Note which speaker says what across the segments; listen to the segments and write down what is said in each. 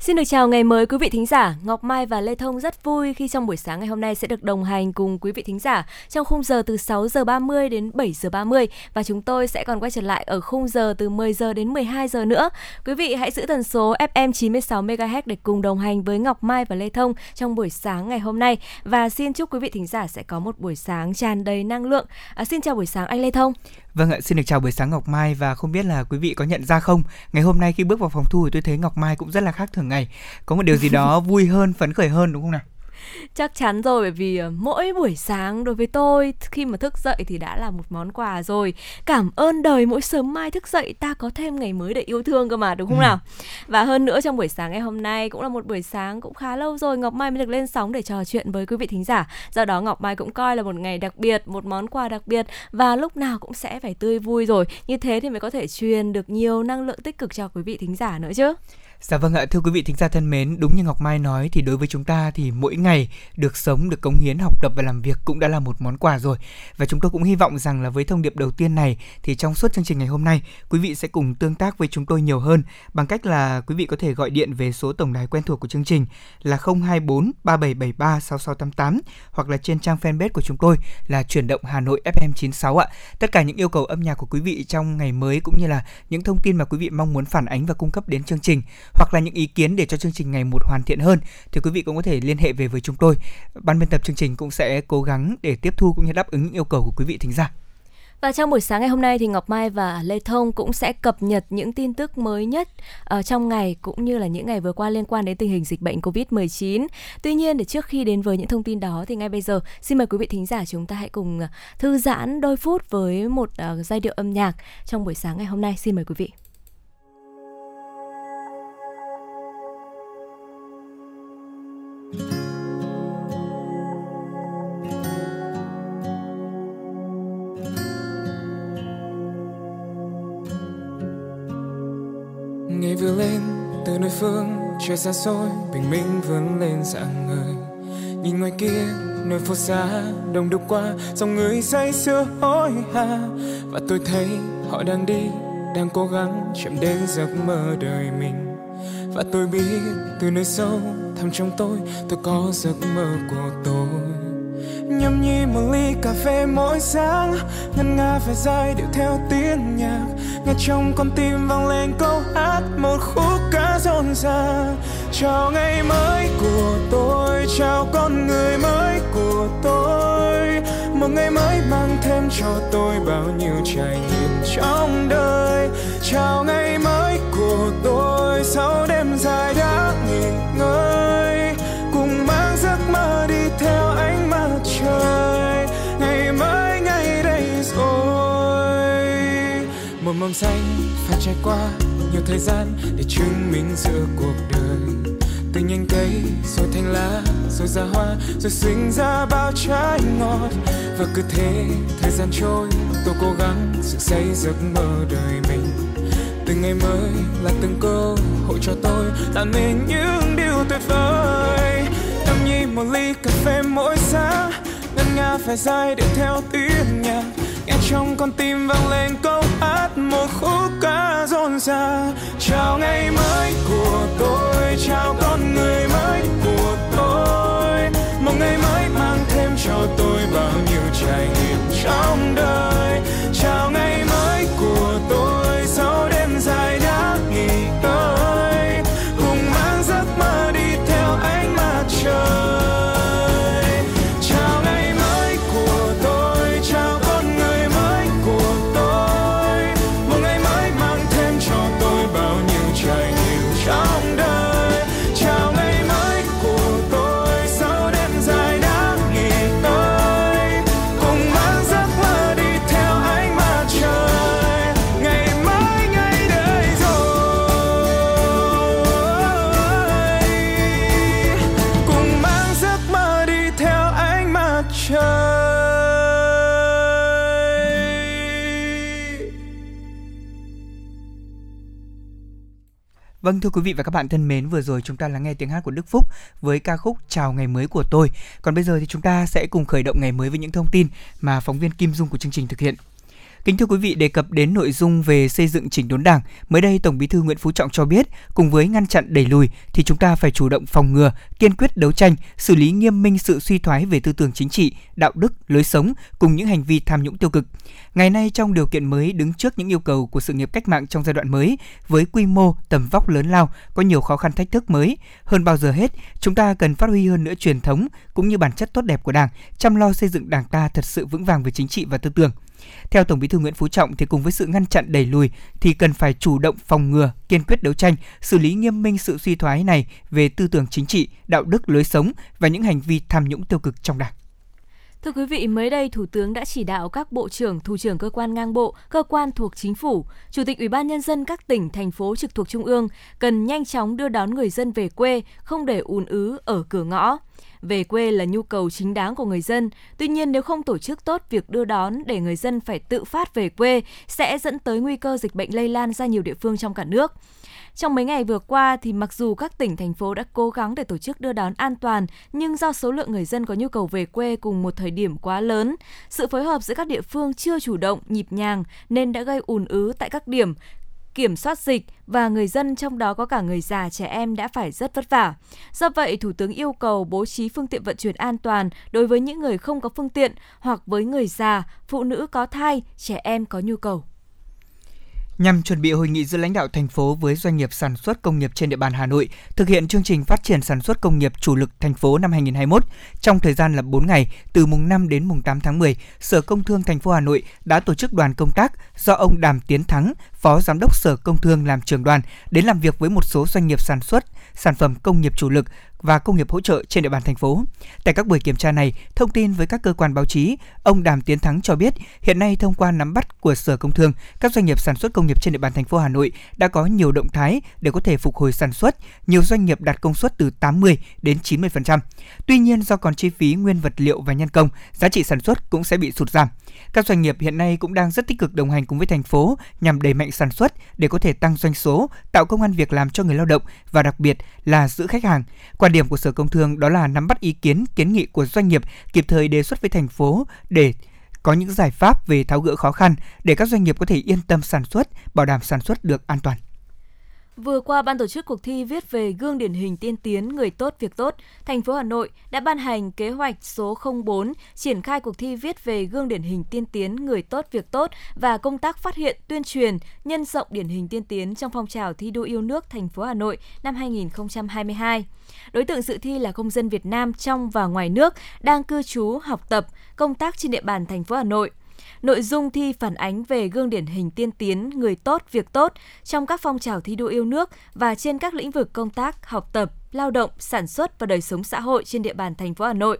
Speaker 1: Xin được chào ngày mới quý vị thính giả. Ngọc Mai và Lê Thông rất vui khi trong buổi sáng ngày hôm nay sẽ được đồng hành cùng quý vị thính giả trong khung giờ từ 6 giờ 30 đến 7 giờ 30 và chúng tôi sẽ còn quay trở lại ở khung giờ từ 10 giờ đến 12 giờ nữa. Quý vị hãy giữ tần số FM 96 MHz để cùng đồng hành với Ngọc Mai và Lê Thông trong buổi sáng ngày hôm nay và xin chúc quý vị thính giả sẽ có một buổi sáng tràn đầy năng lượng. À, xin chào buổi sáng anh Lê Thông.
Speaker 2: Vâng ạ, xin được chào buổi sáng Ngọc Mai và không biết là quý vị có nhận ra không, ngày hôm nay khi bước vào phòng thu thì tôi thấy Ngọc Mai cũng rất là khác thường ngày. Có một điều gì đó vui hơn, phấn khởi hơn đúng không nào?
Speaker 1: chắc chắn rồi bởi vì ờ, mỗi buổi sáng đối với tôi khi mà thức dậy thì đã là một món quà rồi. Cảm ơn đời mỗi sớm mai thức dậy ta có thêm ngày mới để yêu thương cơ mà đúng không ừ. nào? Và hơn nữa trong buổi sáng ngày hôm nay cũng là một buổi sáng cũng khá lâu rồi ngọc mai mới được lên sóng để trò chuyện với quý vị thính giả. Do đó ngọc mai cũng coi là một ngày đặc biệt một món quà đặc biệt và lúc nào cũng sẽ phải tươi vui rồi. Như thế thì mới có thể truyền được nhiều năng lượng tích cực cho quý vị thính giả nữa chứ
Speaker 2: Dạ vâng ạ, thưa quý vị thính giả thân mến, đúng như Ngọc Mai nói thì đối với chúng ta thì mỗi ngày được sống, được cống hiến, học tập và làm việc cũng đã là một món quà rồi. Và chúng tôi cũng hy vọng rằng là với thông điệp đầu tiên này thì trong suốt chương trình ngày hôm nay, quý vị sẽ cùng tương tác với chúng tôi nhiều hơn bằng cách là quý vị có thể gọi điện về số tổng đài quen thuộc của chương trình là 024 3773 6688 hoặc là trên trang fanpage của chúng tôi là chuyển động Hà Nội FM 96 ạ. Tất cả những yêu cầu âm nhạc của quý vị trong ngày mới cũng như là những thông tin mà quý vị mong muốn phản ánh và cung cấp đến chương trình hoặc là những ý kiến để cho chương trình ngày một hoàn thiện hơn thì quý vị cũng có thể liên hệ về với chúng tôi. Ban biên tập chương trình cũng sẽ cố gắng để tiếp thu cũng như đáp ứng những yêu cầu của quý vị thính giả.
Speaker 1: Và trong buổi sáng ngày hôm nay thì Ngọc Mai và Lê Thông cũng sẽ cập nhật những tin tức mới nhất uh, trong ngày cũng như là những ngày vừa qua liên quan đến tình hình dịch bệnh Covid-19. Tuy nhiên để trước khi đến với những thông tin đó thì ngay bây giờ xin mời quý vị thính giả chúng ta hãy cùng thư giãn đôi phút với một uh, giai điệu âm nhạc trong buổi sáng ngày hôm nay. Xin mời quý vị.
Speaker 3: Xa xôi, bình minh vươn lên dạng người. Nhìn ngoài kia, nơi phố xa đông đúc qua dòng người say sưa hối hả. Và tôi thấy họ đang đi, đang cố gắng chạm đến giấc mơ đời mình. Và tôi biết từ nơi sâu thẳm trong tôi tôi có giấc mơ của tôi nhâm nhi một ly cà phê mỗi sáng. Ngân nga phải dài điệu theo tiếng nhạc. Nghe trong con tim vang lên câu hát một khúc ca rộn ràng. Chào ngày mới của tôi, chào con người mới của tôi. Một ngày mới mang thêm cho tôi bao nhiêu trải nghiệm trong đời. Chào ngày mới của tôi, sau đêm dài đã nghỉ ngơi. Mầm xanh phải trải qua nhiều thời gian để chứng minh giữa cuộc đời. Từ nhanh cây rồi thành lá, rồi ra hoa, rồi sinh ra bao trái ngọt. Và cứ thế thời gian trôi, tôi cố gắng sự xây giấc mơ đời mình. Từng ngày mới là từng cơ hội cho tôi làm nên những điều tuyệt vời. Nhâm nhi một ly cà phê mỗi sáng, ngân nga phải dài để theo tiếng nhạc. Nghe trong con tim vang lên câu hát một khúc ca rộn ràng chào ngày mới của tôi, chào con người mới của tôi. Một ngày mới mang thêm cho tôi bao nhiêu trải nghiệm trong đời. Chào ngày mới của tôi.
Speaker 2: Vâng thưa quý vị và các bạn thân mến, vừa rồi chúng ta lắng nghe tiếng hát của Đức Phúc với ca khúc Chào ngày mới của tôi. Còn bây giờ thì chúng ta sẽ cùng khởi động ngày mới với những thông tin mà phóng viên Kim Dung của chương trình thực hiện. Kính thưa quý vị, đề cập đến nội dung về xây dựng chỉnh đốn Đảng, mới đây Tổng Bí thư Nguyễn Phú Trọng cho biết, cùng với ngăn chặn đẩy lùi thì chúng ta phải chủ động phòng ngừa, kiên quyết đấu tranh, xử lý nghiêm minh sự suy thoái về tư tưởng chính trị, đạo đức, lối sống cùng những hành vi tham nhũng tiêu cực. Ngày nay trong điều kiện mới đứng trước những yêu cầu của sự nghiệp cách mạng trong giai đoạn mới với quy mô, tầm vóc lớn lao, có nhiều khó khăn thách thức mới, hơn bao giờ hết, chúng ta cần phát huy hơn nữa truyền thống cũng như bản chất tốt đẹp của Đảng, chăm lo xây dựng Đảng ta thật sự vững vàng về chính trị và tư tưởng. Theo Tổng Bí thư Nguyễn Phú Trọng thì cùng với sự ngăn chặn đẩy lùi thì cần phải chủ động phòng ngừa, kiên quyết đấu tranh, xử lý nghiêm minh sự suy thoái này về tư tưởng chính trị, đạo đức lối sống và những hành vi tham nhũng tiêu cực trong Đảng.
Speaker 1: Thưa quý vị, mới đây Thủ tướng đã chỉ đạo các bộ trưởng, thủ trưởng cơ quan ngang bộ, cơ quan thuộc chính phủ, chủ tịch Ủy ban nhân dân các tỉnh, thành phố trực thuộc trung ương cần nhanh chóng đưa đón người dân về quê, không để ùn ứ ở cửa ngõ. Về quê là nhu cầu chính đáng của người dân, tuy nhiên nếu không tổ chức tốt việc đưa đón để người dân phải tự phát về quê sẽ dẫn tới nguy cơ dịch bệnh lây lan ra nhiều địa phương trong cả nước. Trong mấy ngày vừa qua thì mặc dù các tỉnh thành phố đã cố gắng để tổ chức đưa đón an toàn, nhưng do số lượng người dân có nhu cầu về quê cùng một thời điểm quá lớn, sự phối hợp giữa các địa phương chưa chủ động, nhịp nhàng nên đã gây ùn ứ tại các điểm kiểm soát dịch và người dân trong đó có cả người già trẻ em đã phải rất vất vả. Do vậy, Thủ tướng yêu cầu bố trí phương tiện vận chuyển an toàn đối với những người không có phương tiện hoặc với người già, phụ nữ có thai, trẻ em có nhu cầu.
Speaker 2: Nhằm chuẩn bị hội nghị giữa lãnh đạo thành phố với doanh nghiệp sản xuất công nghiệp trên địa bàn Hà Nội, thực hiện chương trình phát triển sản xuất công nghiệp chủ lực thành phố năm 2021 trong thời gian là 4 ngày từ mùng 5 đến mùng 8 tháng 10, Sở Công Thương thành phố Hà Nội đã tổ chức đoàn công tác do ông Đàm Tiến Thắng, Phó Giám đốc Sở Công Thương làm trưởng đoàn đến làm việc với một số doanh nghiệp sản xuất sản phẩm công nghiệp chủ lực và công nghiệp hỗ trợ trên địa bàn thành phố. Tại các buổi kiểm tra này, thông tin với các cơ quan báo chí, ông Đàm Tiến Thắng cho biết, hiện nay thông qua nắm bắt của Sở Công Thương, các doanh nghiệp sản xuất công nghiệp trên địa bàn thành phố Hà Nội đã có nhiều động thái để có thể phục hồi sản xuất, nhiều doanh nghiệp đạt công suất từ 80 đến 90%. Tuy nhiên do còn chi phí nguyên vật liệu và nhân công, giá trị sản xuất cũng sẽ bị sụt giảm. Các doanh nghiệp hiện nay cũng đang rất tích cực đồng hành cùng với thành phố nhằm đẩy mạnh sản xuất để có thể tăng doanh số, tạo công an việc làm cho người lao động và đặc biệt là giữ khách hàng. Quan điểm của Sở Công Thương đó là nắm bắt ý kiến, kiến nghị của doanh nghiệp, kịp thời đề xuất với thành phố để có những giải pháp về tháo gỡ khó khăn để các doanh nghiệp có thể yên tâm sản xuất, bảo đảm sản xuất được an toàn.
Speaker 1: Vừa qua, ban tổ chức cuộc thi viết về gương điển hình tiên tiến người tốt việc tốt, thành phố Hà Nội đã ban hành kế hoạch số 04 triển khai cuộc thi viết về gương điển hình tiên tiến người tốt việc tốt và công tác phát hiện, tuyên truyền, nhân rộng điển hình tiên tiến trong phong trào thi đua yêu nước thành phố Hà Nội năm 2022. Đối tượng dự thi là công dân Việt Nam trong và ngoài nước đang cư trú, học tập, công tác trên địa bàn thành phố Hà Nội. Nội dung thi phản ánh về gương điển hình tiên tiến, người tốt, việc tốt trong các phong trào thi đua yêu nước và trên các lĩnh vực công tác, học tập, lao động, sản xuất và đời sống xã hội trên địa bàn thành phố Hà Nội.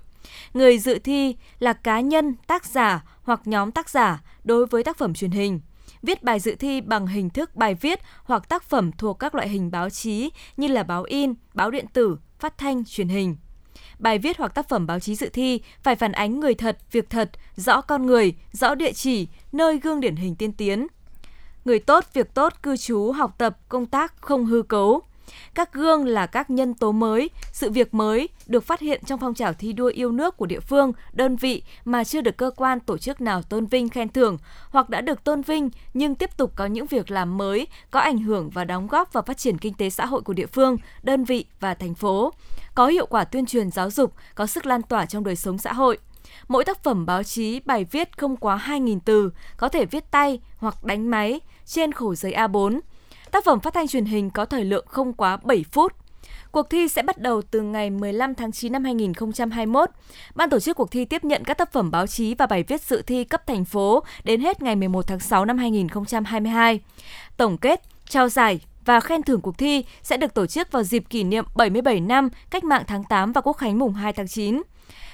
Speaker 1: Người dự thi là cá nhân, tác giả hoặc nhóm tác giả đối với tác phẩm truyền hình. Viết bài dự thi bằng hình thức bài viết hoặc tác phẩm thuộc các loại hình báo chí như là báo in, báo điện tử, phát thanh, truyền hình bài viết hoặc tác phẩm báo chí dự thi phải phản ánh người thật, việc thật, rõ con người, rõ địa chỉ, nơi gương điển hình tiên tiến. Người tốt, việc tốt, cư trú, học tập, công tác không hư cấu. Các gương là các nhân tố mới, sự việc mới được phát hiện trong phong trào thi đua yêu nước của địa phương, đơn vị mà chưa được cơ quan tổ chức nào tôn vinh khen thưởng hoặc đã được tôn vinh nhưng tiếp tục có những việc làm mới có ảnh hưởng và đóng góp vào phát triển kinh tế xã hội của địa phương, đơn vị và thành phố có hiệu quả tuyên truyền giáo dục, có sức lan tỏa trong đời sống xã hội. Mỗi tác phẩm báo chí, bài viết không quá 2.000 từ, có thể viết tay hoặc đánh máy trên khổ giấy A4. Tác phẩm phát thanh truyền hình có thời lượng không quá 7 phút. Cuộc thi sẽ bắt đầu từ ngày 15 tháng 9 năm 2021. Ban tổ chức cuộc thi tiếp nhận các tác phẩm báo chí và bài viết dự thi cấp thành phố đến hết ngày 11 tháng 6 năm 2022. Tổng kết, trao giải và khen thưởng cuộc thi sẽ được tổ chức vào dịp kỷ niệm 77 năm Cách mạng tháng 8 và Quốc khánh mùng 2 tháng 9.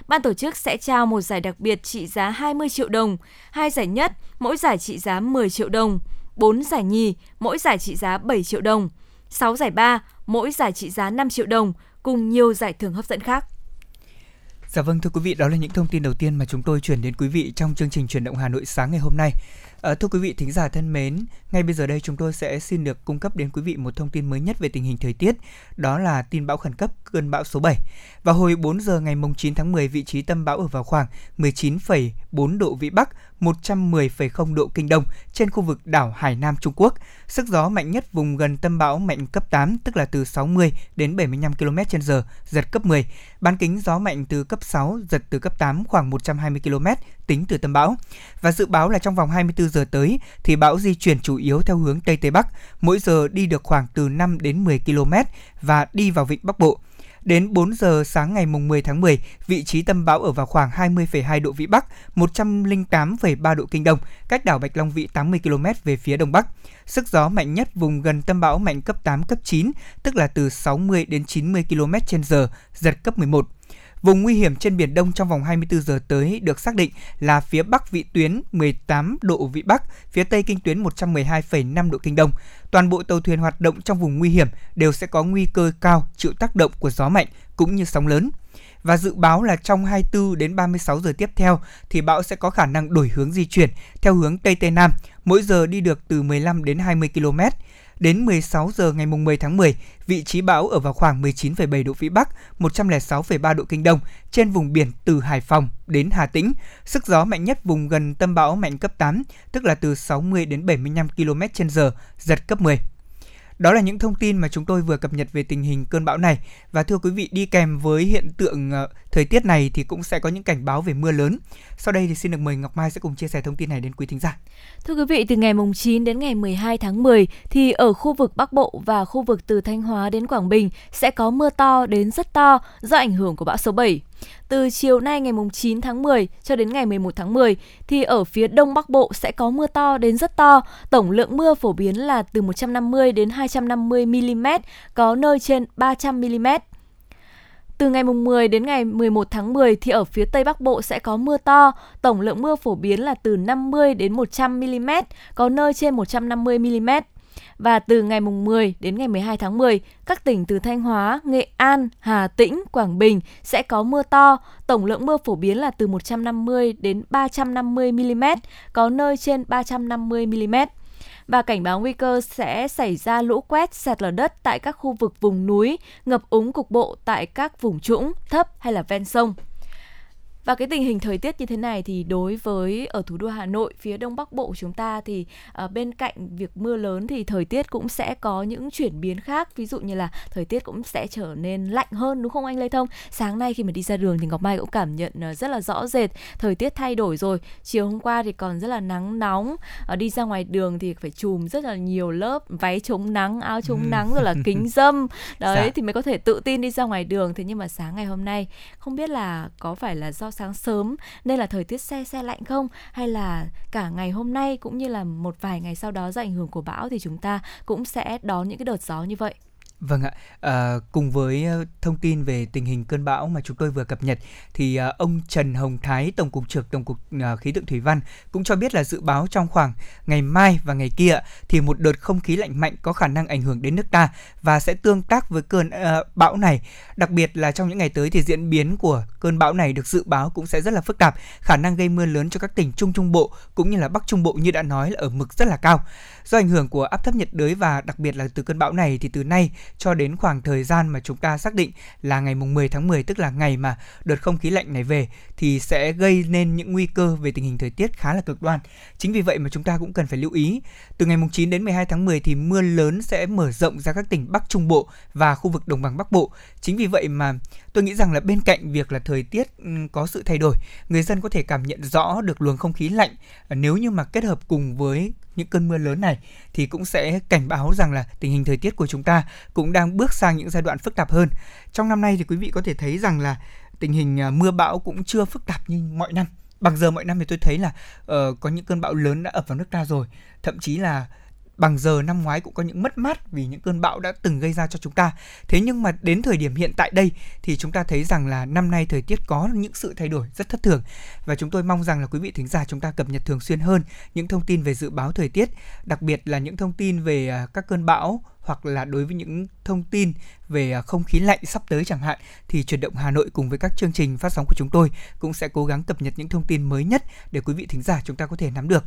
Speaker 1: Ban tổ chức sẽ trao một giải đặc biệt trị giá 20 triệu đồng, hai giải nhất, mỗi giải trị giá 10 triệu đồng, 4 giải nhì, mỗi giải trị giá 7 triệu đồng, 6 giải ba, mỗi giải trị giá 5 triệu đồng, cùng nhiều giải thưởng hấp dẫn khác.
Speaker 2: Dạ vâng thưa quý vị, đó là những thông tin đầu tiên mà chúng tôi chuyển đến quý vị trong chương trình truyền động Hà Nội sáng ngày hôm nay. À, thưa quý vị thính giả thân mến, ngay bây giờ đây chúng tôi sẽ xin được cung cấp đến quý vị một thông tin mới nhất về tình hình thời tiết, đó là tin bão khẩn cấp cơn bão số 7. Vào hồi 4 giờ ngày 9 tháng 10, vị trí tâm bão ở vào khoảng 19,4 độ Vĩ Bắc, 110,0 độ Kinh Đông trên khu vực đảo Hải Nam Trung Quốc. Sức gió mạnh nhất vùng gần tâm bão mạnh cấp 8, tức là từ 60 đến 75 km/h, giật cấp 10. Bán kính gió mạnh từ cấp 6, giật từ cấp 8 khoảng 120 km tính từ tâm bão. Và dự báo là trong vòng 24 giờ tới thì bão di chuyển chủ yếu theo hướng Tây Tây Bắc, mỗi giờ đi được khoảng từ 5 đến 10 km và đi vào vịnh Bắc Bộ. Đến 4 giờ sáng ngày 10 tháng 10, vị trí tâm bão ở vào khoảng 20,2 độ Vĩ Bắc, 108,3 độ Kinh Đông, cách đảo Bạch Long Vĩ 80 km về phía Đông Bắc. Sức gió mạnh nhất vùng gần tâm bão mạnh cấp 8, cấp 9, tức là từ 60 đến 90 km h giật cấp 11. Vùng nguy hiểm trên Biển Đông trong vòng 24 giờ tới được xác định là phía Bắc vị tuyến 18 độ Vĩ Bắc, phía Tây kinh tuyến 112,5 độ Kinh Đông. Toàn bộ tàu thuyền hoạt động trong vùng nguy hiểm đều sẽ có nguy cơ cao chịu tác động của gió mạnh cũng như sóng lớn và dự báo là trong 24 đến 36 giờ tiếp theo thì bão sẽ có khả năng đổi hướng di chuyển theo hướng Tây Tây Nam, mỗi giờ đi được từ 15 đến 20 km. Đến 16 giờ ngày 10 tháng 10, vị trí bão ở vào khoảng 19,7 độ Vĩ Bắc, 106,3 độ Kinh Đông trên vùng biển từ Hải Phòng đến Hà Tĩnh. Sức gió mạnh nhất vùng gần tâm bão mạnh cấp 8, tức là từ 60 đến 75 km/h, giật cấp 10. Đó là những thông tin mà chúng tôi vừa cập nhật về tình hình cơn bão này và thưa quý vị đi kèm với hiện tượng ờ, thời tiết này thì cũng sẽ có những cảnh báo về mưa lớn. Sau đây thì xin được mời Ngọc Mai sẽ cùng chia sẻ thông tin này đến quý thính giả.
Speaker 1: Thưa quý vị, từ ngày mùng 9 đến ngày 12 tháng 10 thì ở khu vực Bắc Bộ và khu vực từ Thanh Hóa đến Quảng Bình sẽ có mưa to đến rất to do ảnh hưởng của bão số 7. Từ chiều nay ngày 9 tháng 10 cho đến ngày 11 tháng 10 thì ở phía Đông Bắc Bộ sẽ có mưa to đến rất to. Tổng lượng mưa phổ biến là từ 150 đến 250 mm, có nơi trên 300 mm. Từ ngày mùng 10 đến ngày 11 tháng 10 thì ở phía Tây Bắc Bộ sẽ có mưa to, tổng lượng mưa phổ biến là từ 50 đến 100 mm, có nơi trên 150 mm. Và từ ngày mùng 10 đến ngày 12 tháng 10, các tỉnh từ Thanh Hóa, Nghệ An, Hà Tĩnh, Quảng Bình sẽ có mưa to, tổng lượng mưa phổ biến là từ 150 đến 350 mm, có nơi trên 350 mm và cảnh báo nguy cơ sẽ xảy ra lũ quét, sạt lở đất tại các khu vực vùng núi, ngập úng cục bộ tại các vùng trũng, thấp hay là ven sông. Và cái tình hình thời tiết như thế này thì đối với ở thủ đô Hà Nội, phía đông bắc bộ của chúng ta thì uh, bên cạnh việc mưa lớn thì thời tiết cũng sẽ có những chuyển biến khác. Ví dụ như là thời tiết cũng sẽ trở nên lạnh hơn đúng không anh Lê Thông? Sáng nay khi mà đi ra đường thì Ngọc Mai cũng cảm nhận uh, rất là rõ rệt thời tiết thay đổi rồi. Chiều hôm qua thì còn rất là nắng nóng. Uh, đi ra ngoài đường thì phải chùm rất là nhiều lớp váy chống nắng, áo chống ừ. nắng rồi là kính dâm. Đấy dạ. thì mới có thể tự tin đi ra ngoài đường. Thế nhưng mà sáng ngày hôm nay không biết là có phải là do sáng sớm, nên là thời tiết xe xe lạnh không? Hay là cả ngày hôm nay cũng như là một vài ngày sau đó do ảnh hưởng của bão thì chúng ta cũng sẽ đón những cái đợt gió như vậy?
Speaker 2: Vâng ạ, à, cùng với ờ, thông tin về tình hình cơn bão mà chúng tôi vừa cập nhật thì à, ông Trần Hồng Thái, Tổng cục trưởng Tổng cục à, Khí tượng Thủy văn cũng cho biết là dự báo trong khoảng ngày mai và ngày kia thì một đợt không khí lạnh mạnh có khả năng ảnh hưởng đến nước ta và sẽ tương tác với cơn à, bão này. Đặc biệt là trong những ngày tới thì diễn biến của cơn bão này được dự báo cũng sẽ rất là phức tạp, khả năng gây mưa lớn cho các tỉnh Trung Trung Bộ cũng như là Bắc Trung Bộ như đã nói là ở mức rất là cao. Do ảnh hưởng của áp thấp nhiệt đới và đặc biệt là từ cơn bão này thì từ nay cho đến khoảng thời gian mà chúng ta xác định là ngày mùng 10 tháng 10 tức là ngày mà đợt không khí lạnh này về thì sẽ gây nên những nguy cơ về tình hình thời tiết khá là cực đoan. Chính vì vậy mà chúng ta cũng cần phải lưu ý. Từ ngày mùng 9 đến 12 tháng 10 thì mưa lớn sẽ mở rộng ra các tỉnh Bắc Trung Bộ và khu vực đồng bằng Bắc Bộ. Chính vì vậy mà tôi nghĩ rằng là bên cạnh việc là thời tiết ừ, có sự thay đổi, người dân có thể cảm nhận rõ được luồng không khí lạnh à, nếu như mà kết hợp cùng với những cơn mưa lớn này thì cũng sẽ cảnh báo rằng là tình hình thời tiết của chúng ta cũng đang bước sang những giai đoạn phức tạp hơn. Trong năm nay thì quý vị có thể thấy rằng là tình hình à, mưa bão cũng chưa phức tạp như mọi năm. Bằng giờ mọi năm thì tôi thấy là uh, có những cơn bão lớn đã ập vào nước ta rồi, thậm chí là bằng giờ năm ngoái cũng có những mất mát vì những cơn bão đã từng gây ra cho chúng ta. Thế nhưng mà đến thời điểm hiện tại đây thì chúng ta thấy rằng là năm nay thời tiết có những sự thay đổi rất thất thường và chúng tôi mong rằng là quý vị thính giả chúng ta cập nhật thường xuyên hơn những thông tin về dự báo thời tiết, đặc biệt là những thông tin về à, các cơn bão hoặc là đối với những thông tin về à, không khí lạnh sắp tới chẳng hạn thì chuyển động Hà Nội cùng với các chương trình phát sóng của chúng tôi cũng sẽ cố gắng cập nhật những thông tin mới nhất để quý vị thính giả chúng ta có thể nắm được.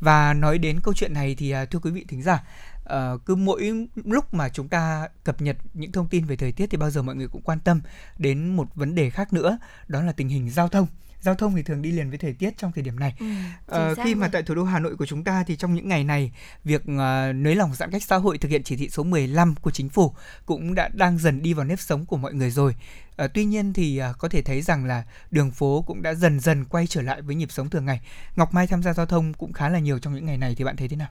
Speaker 2: Và nói đến câu chuyện này thì à, thưa quý vị thính giả, uh, cứ mỗi lúc mà chúng ta cập nhật những thông tin về thời tiết thì bao giờ mọi người cũng quan tâm đến một vấn đề khác nữa, đó là tình hình giao thông giao thông thì thường đi liền với thời tiết trong thời điểm này. Ừ, ờ, khi mà tại thủ đô Hà Nội của chúng ta thì trong những ngày này, việc uh, nới lỏng giãn cách xã hội thực hiện chỉ thị số 15 của chính phủ cũng đã đang dần đi vào nếp sống của mọi người rồi. À, tuy nhiên thì à, có thể thấy rằng là đường phố cũng đã dần dần quay trở lại với nhịp sống thường ngày. Ngọc Mai tham gia giao thông cũng khá là nhiều trong những ngày này thì bạn thấy thế nào?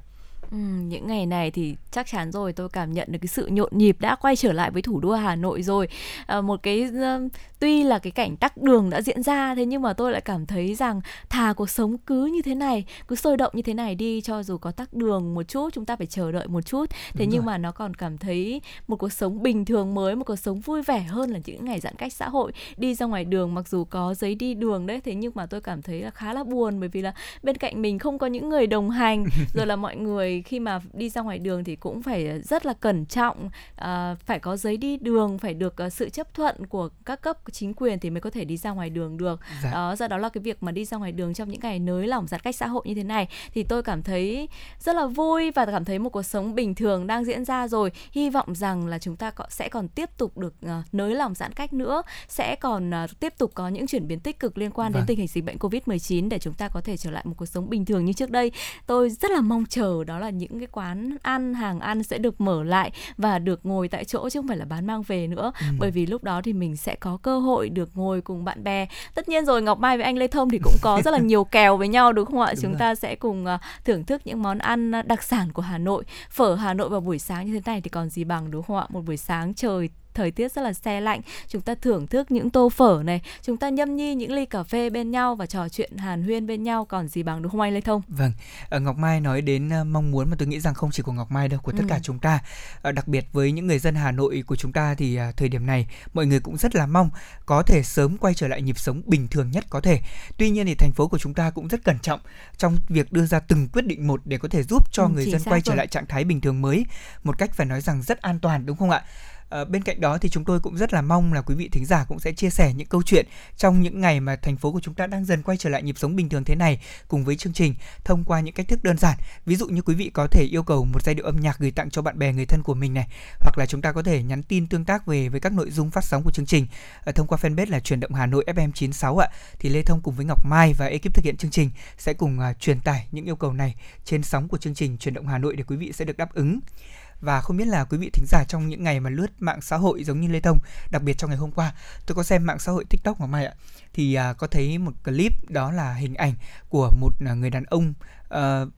Speaker 1: Ừ, những ngày này thì chắc chắn rồi tôi cảm nhận được cái sự nhộn nhịp đã quay trở lại với thủ đô Hà Nội rồi. À, một cái uh, tuy là cái cảnh tắc đường đã diễn ra thế nhưng mà tôi lại cảm thấy rằng thà cuộc sống cứ như thế này cứ sôi động như thế này đi cho dù có tắc đường một chút chúng ta phải chờ đợi một chút. Thế Đúng nhưng rồi. mà nó còn cảm thấy một cuộc sống bình thường mới một cuộc sống vui vẻ hơn là những ngày giãn cách xã hội. Đi ra ngoài đường mặc dù có giấy đi đường đấy thế nhưng mà tôi cảm thấy là khá là buồn bởi vì là bên cạnh mình không có những người đồng hành rồi là mọi người khi mà đi ra ngoài đường thì cũng phải rất là cẩn trọng uh, phải có giấy đi đường phải được uh, sự chấp thuận của các cấp chính quyền thì mới có thể đi ra ngoài đường được dạ. đó do đó là cái việc mà đi ra ngoài đường trong những ngày nới lỏng giãn cách xã hội như thế này thì tôi cảm thấy rất là vui và cảm thấy một cuộc sống bình thường đang diễn ra rồi hy vọng rằng là chúng ta sẽ còn tiếp tục được uh, nới lỏng giãn cách nữa sẽ còn uh, tiếp tục có những chuyển biến tích cực liên quan vâng. đến tình hình dịch bệnh covid 19 để chúng ta có thể trở lại một cuộc sống bình thường như trước đây tôi rất là mong chờ đó là những cái quán ăn hàng ăn sẽ được mở lại và được ngồi tại chỗ chứ không phải là bán mang về nữa. Ừ. bởi vì lúc đó thì mình sẽ có cơ hội được ngồi cùng bạn bè. Tất nhiên rồi ngọc mai với anh lê thông thì cũng có rất là nhiều kèo với nhau đúng không ạ? Đúng chúng rồi. ta sẽ cùng uh, thưởng thức những món ăn đặc sản của hà nội. Phở hà nội vào buổi sáng như thế này thì còn gì bằng đúng không ạ? Một buổi sáng trời thời tiết rất là xe lạnh. Chúng ta thưởng thức những tô phở này. Chúng ta nhâm nhi những ly cà phê bên nhau và trò chuyện hàn huyên bên nhau. Còn gì bằng đúng không anh lê thông?
Speaker 2: Vâng. Ờ, ngọc mai nói đến ờ, mong muốn mà tôi nghĩ rằng không chỉ của ngọc mai đâu của tất ừ. cả chúng ta. Ờ, đặc biệt với những người dân hà nội của chúng ta thì thời điểm này mọi người cũng rất là mong có thể sớm quay trở lại nhịp sống bình thường nhất có thể. Tuy nhiên thì thành phố của chúng ta cũng rất cẩn trọng trong việc đưa ra từng quyết định một để có thể giúp cho ừ, người dân quay rồi. trở lại trạng thái bình thường mới một cách phải nói rằng rất an toàn đúng không ạ À, bên cạnh đó thì chúng tôi cũng rất là mong là quý vị thính giả cũng sẽ chia sẻ những câu chuyện trong những ngày mà thành phố của chúng ta đang dần quay trở lại nhịp sống bình thường thế này cùng với chương trình thông qua những cách thức đơn giản. Ví dụ như quý vị có thể yêu cầu một giai điệu âm nhạc gửi tặng cho bạn bè người thân của mình này, hoặc là chúng ta có thể nhắn tin tương tác về với các nội dung phát sóng của chương trình à, thông qua fanpage là truyền động Hà Nội FM 96 ạ. Thì Lê Thông cùng với Ngọc Mai và ekip thực hiện chương trình sẽ cùng ờ, truyền tải những yêu cầu này trên sóng của chương trình truyền động Hà Nội để quý vị sẽ được đáp ứng và không biết là quý vị thính giả trong những ngày mà lướt mạng xã hội giống như Lê Thông, đặc biệt trong ngày hôm qua, tôi có xem mạng xã hội TikTok của mày ạ, thì à, có thấy một clip đó là hình ảnh của một à, người đàn ông uh,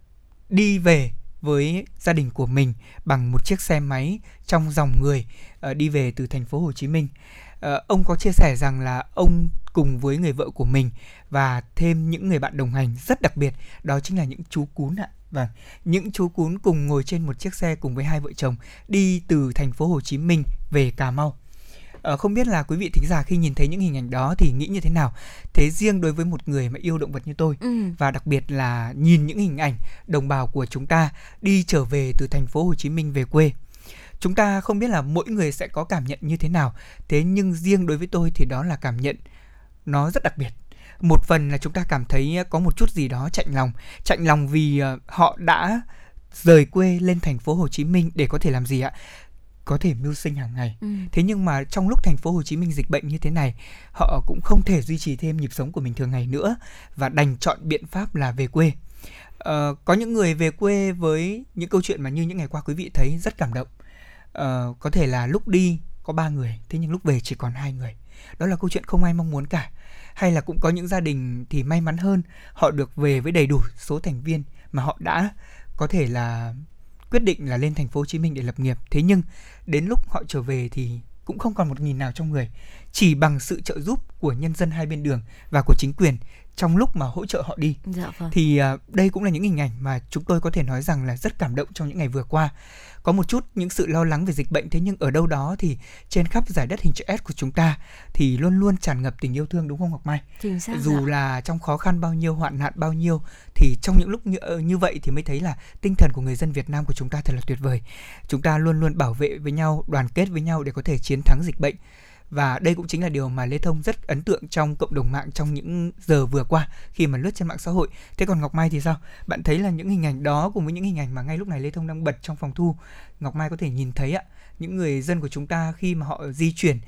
Speaker 2: đi về với gia đình của mình bằng một chiếc xe máy trong dòng người uh, đi về từ thành phố Hồ Chí Minh. Uh, ông có chia sẻ rằng là ông cùng với người vợ của mình và thêm những người bạn đồng hành rất đặc biệt đó chính là những chú cún ạ. Vâng, những chú cún cùng ngồi trên một chiếc xe cùng với hai vợ chồng đi từ thành phố Hồ Chí Minh về Cà Mau. À, không biết là quý vị thính giả khi nhìn thấy những hình ảnh đó thì nghĩ như thế nào? Thế riêng đối với một người mà yêu động vật như tôi ừ. và đặc biệt là nhìn những hình ảnh đồng bào của chúng ta đi trở về từ thành phố Hồ Chí Minh về quê. Chúng ta không biết là mỗi người sẽ có cảm nhận như thế nào, thế nhưng riêng đối với tôi thì đó là cảm nhận nó rất đặc biệt một phần là chúng ta cảm thấy có một chút gì đó chạnh lòng chạnh lòng vì ờ, họ đã rời quê lên thành phố Hồ Chí Minh để có thể làm gì ạ có thể mưu sinh hàng ngày. Ừ. Thế nhưng mà trong lúc thành phố Hồ Chí Minh dịch bệnh như thế này, họ cũng không thể duy trì thêm nhịp sống của mình thường ngày nữa và đành chọn biện pháp là về quê. Uh, có những người về quê với những câu chuyện mà như những ngày qua quý vị thấy rất cảm động. Uh, có thể là lúc đi có ba người, thế nhưng lúc về chỉ còn hai người. Đó là câu chuyện không ai mong muốn cả. Hay là cũng có những gia đình thì may mắn hơn, họ được về với đầy đủ số thành viên mà họ đã có thể là quyết định là lên thành phố Hồ Chí Minh để lập nghiệp. Thế nhưng, đến lúc họ trở về thì cũng không còn một nghìn nào trong người, chỉ bằng sự trợ giúp của nhân dân hai bên đường và của chính quyền trong lúc mà hỗ trợ họ đi
Speaker 1: dạ vâng.
Speaker 2: thì uh, đây cũng là những hình ảnh mà chúng tôi có thể nói rằng là rất cảm động trong những ngày vừa qua có một chút những sự lo lắng về dịch bệnh thế nhưng ở đâu đó thì trên khắp giải đất hình chữ S của chúng ta thì luôn luôn tràn ngập tình yêu thương đúng không Ngọc Mai?
Speaker 1: Chính xác.
Speaker 2: Dù
Speaker 1: dạ.
Speaker 2: là trong khó khăn bao nhiêu, hoạn nạn bao nhiêu thì trong những lúc như ờ, như vậy thì mới thấy là tinh thần của người dân Việt Nam của chúng ta thật là tuyệt vời. Chúng ta luôn luôn bảo vệ với nhau, đoàn kết với nhau để có thể chiến thắng dịch bệnh và đây cũng chính là điều mà Lê Thông rất ấn tượng trong cộng đồng mạng trong những giờ vừa qua khi mà lướt trên mạng xã hội. Thế còn Ngọc Mai thì sao? Bạn thấy là những hình ảnh đó cùng với những hình ảnh mà ngay lúc này Lê Thông đang bật trong phòng thu, Ngọc Mai có thể nhìn thấy ạ, những người dân của chúng ta khi mà họ di chuyển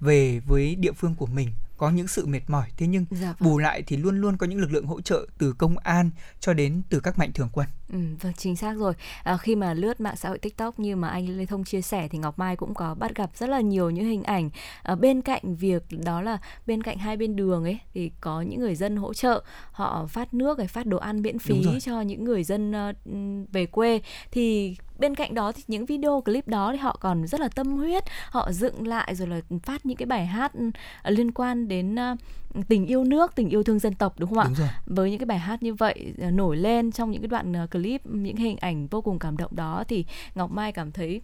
Speaker 2: về với địa phương của mình có những sự mệt mỏi thế nhưng dạ vâng. bù lại thì luôn luôn có những lực lượng hỗ trợ từ công an cho đến từ các mạnh thường quân
Speaker 1: Ừ, vâng chính xác rồi. À, khi mà lướt mạng xã hội TikTok như mà anh Lê Thông chia sẻ thì Ngọc Mai cũng có bắt gặp rất là nhiều những hình ảnh à, bên cạnh việc đó là bên cạnh hai bên đường ấy thì có những người dân hỗ trợ họ phát nước hay phát đồ ăn miễn phí cho những người dân uh, về quê thì bên cạnh đó thì những video clip đó thì họ còn rất là tâm huyết họ dựng lại rồi là phát những cái bài hát uh, liên quan đến đến ờ, tình yêu nước tình yêu thương dân tộc đúng không
Speaker 2: đúng
Speaker 1: ạ rồi. với những cái bài hát như vậy uh, nổi lên trong những cái đoạn uh, clip những hình ảnh vô cùng cảm động đó thì ngọc mai cảm thấy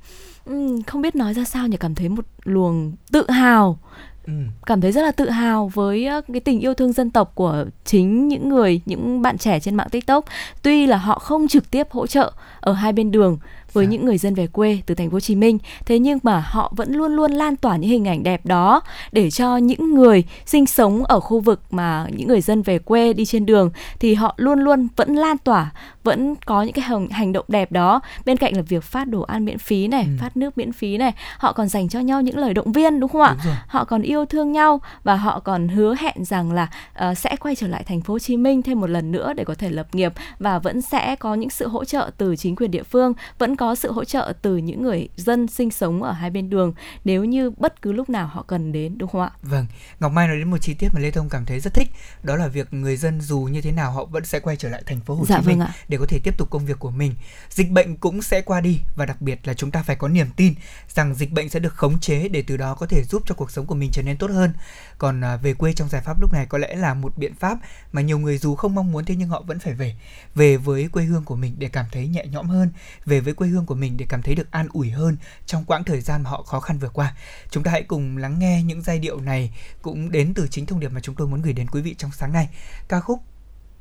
Speaker 1: um, không biết nói ra sao nhỉ cảm thấy một luồng tự hào Ừ. cảm thấy rất là tự hào với cái tình yêu thương dân tộc của chính những người những bạn trẻ trên mạng tiktok tuy là họ không trực tiếp hỗ trợ ở hai bên đường với dạ. những người dân về quê từ thành phố Hồ Chí Minh. Thế nhưng mà họ vẫn luôn luôn lan tỏa những hình ảnh đẹp đó để cho những người sinh sống ở khu vực mà những người dân về quê đi trên đường thì họ luôn luôn vẫn lan tỏa, vẫn có những cái hành, hành động đẹp đó. Bên cạnh là việc phát đồ ăn miễn phí này, ừ. phát nước miễn phí này, họ còn dành cho nhau những lời động viên đúng không ạ? Đúng họ còn yêu thương nhau và họ còn hứa hẹn rằng là uh, sẽ quay trở lại thành phố Hồ Chí Minh thêm một lần nữa để có thể lập nghiệp và vẫn sẽ có những sự hỗ trợ từ chính quyền địa phương, vẫn có sự hỗ trợ từ những người dân sinh sống ở hai bên đường nếu như bất cứ lúc nào họ cần đến đúng không ạ?
Speaker 2: Vâng, Ngọc Mai nói đến một chi tiết mà Lê Thông cảm thấy rất thích, đó là việc người dân dù như thế nào họ vẫn sẽ quay trở lại thành phố Hồ dạ, Chí Minh vâng để có thể tiếp tục công việc của mình. Dịch bệnh cũng sẽ qua đi và đặc biệt là chúng ta phải có niềm tin rằng dịch bệnh sẽ được khống chế để từ đó có thể giúp cho cuộc sống của mình trở nên tốt hơn. Còn à, về quê trong giải pháp lúc này có lẽ là một biện pháp mà nhiều người dù không mong muốn thế nhưng họ vẫn phải về, về với quê hương của mình để cảm thấy nhẹ nhõm hơn, về với quê hương của mình để cảm thấy được an ủi hơn trong quãng thời gian mà họ khó khăn vừa qua. Chúng ta hãy cùng lắng nghe những giai điệu này cũng đến từ chính thông điệp mà chúng tôi muốn gửi đến quý vị trong sáng nay, ca khúc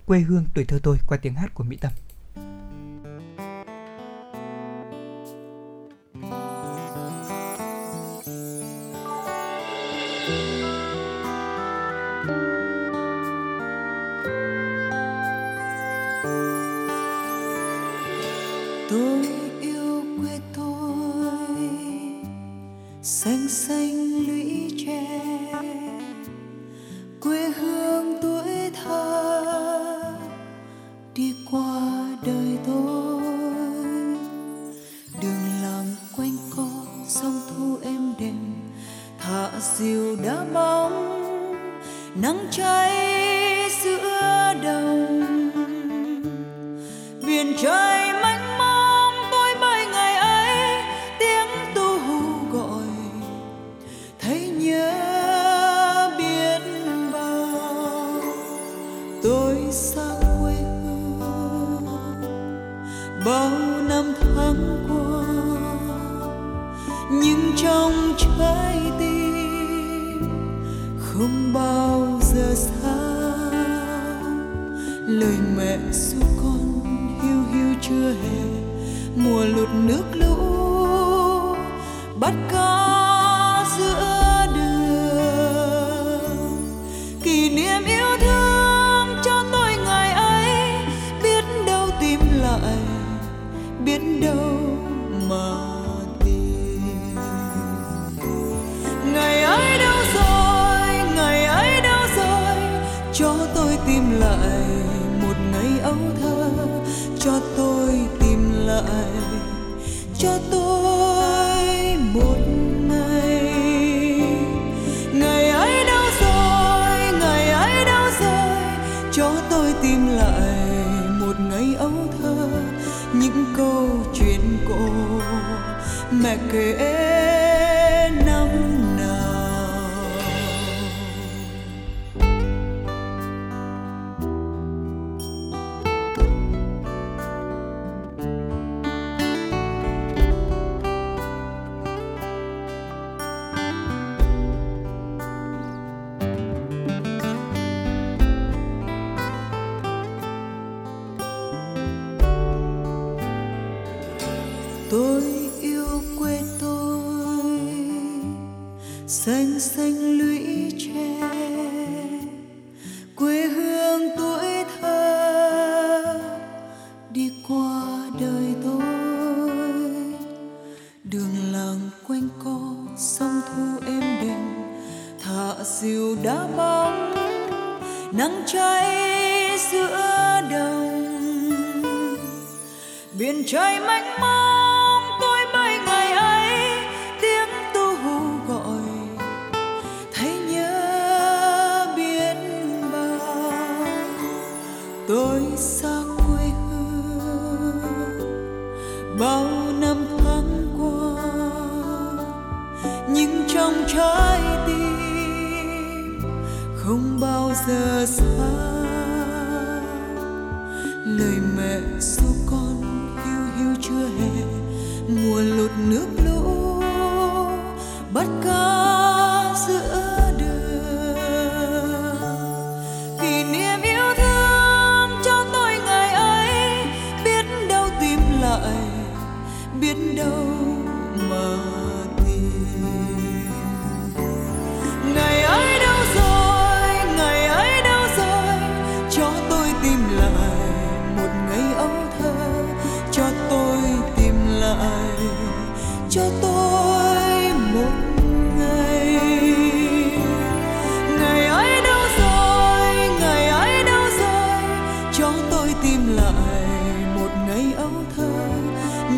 Speaker 2: Quê hương tuổi thơ tôi qua tiếng hát của Mỹ Tâm.
Speaker 4: tôi yêu quê tôi xanh xanh 归何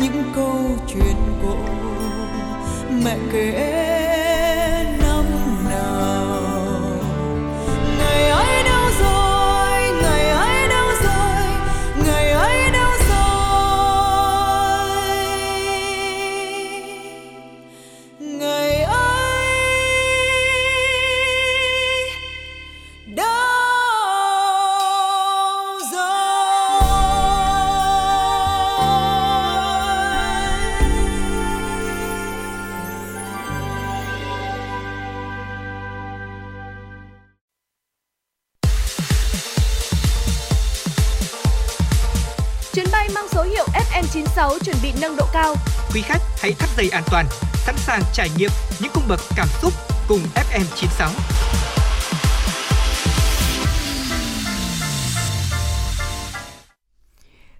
Speaker 4: những câu chuyện cổ mẹ kể
Speaker 2: Quý khách hãy thắt dây an toàn, sẵn sàng trải nghiệm những cung bậc cảm xúc cùng FM96.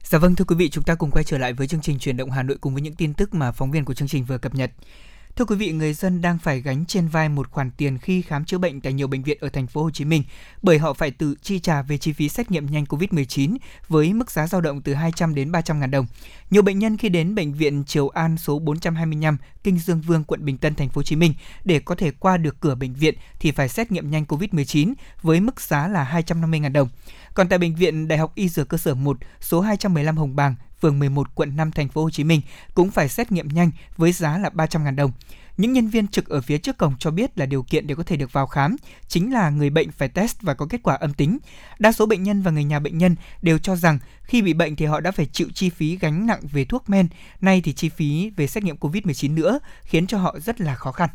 Speaker 2: Dạ vâng thưa quý vị, chúng ta cùng quay trở lại với chương trình truyền động Hà Nội cùng với những tin tức mà phóng viên của chương trình vừa cập nhật. Thưa quý vị, người dân đang phải gánh trên vai một khoản tiền khi khám chữa bệnh tại nhiều bệnh viện ở thành phố Hồ Chí Minh bởi họ phải tự chi trả về chi phí xét nghiệm nhanh COVID-19 với mức giá dao động từ 200 đến 300 ngàn đồng. Nhiều bệnh nhân khi đến bệnh viện Triều An số 425 Kinh Dương Vương quận Bình Tân thành phố Hồ Chí Minh để có thể qua được cửa bệnh viện thì phải xét nghiệm nhanh COVID-19 với mức giá là 250 ngàn đồng. Còn tại bệnh viện Đại học Y Dược cơ sở 1 số 215 Hồng Bàng, phường 11 quận 5 thành phố Hồ Chí Minh cũng phải xét nghiệm nhanh với giá là 300.000 đồng. Những nhân viên trực ở phía trước cổng cho biết là điều kiện để có thể được vào khám chính là người bệnh phải test và có kết quả âm tính. Đa số bệnh nhân và người nhà bệnh nhân đều cho rằng khi bị bệnh thì họ đã phải chịu chi phí gánh nặng về thuốc men, nay thì chi phí về xét nghiệm COVID-19 nữa khiến cho họ rất là khó khăn.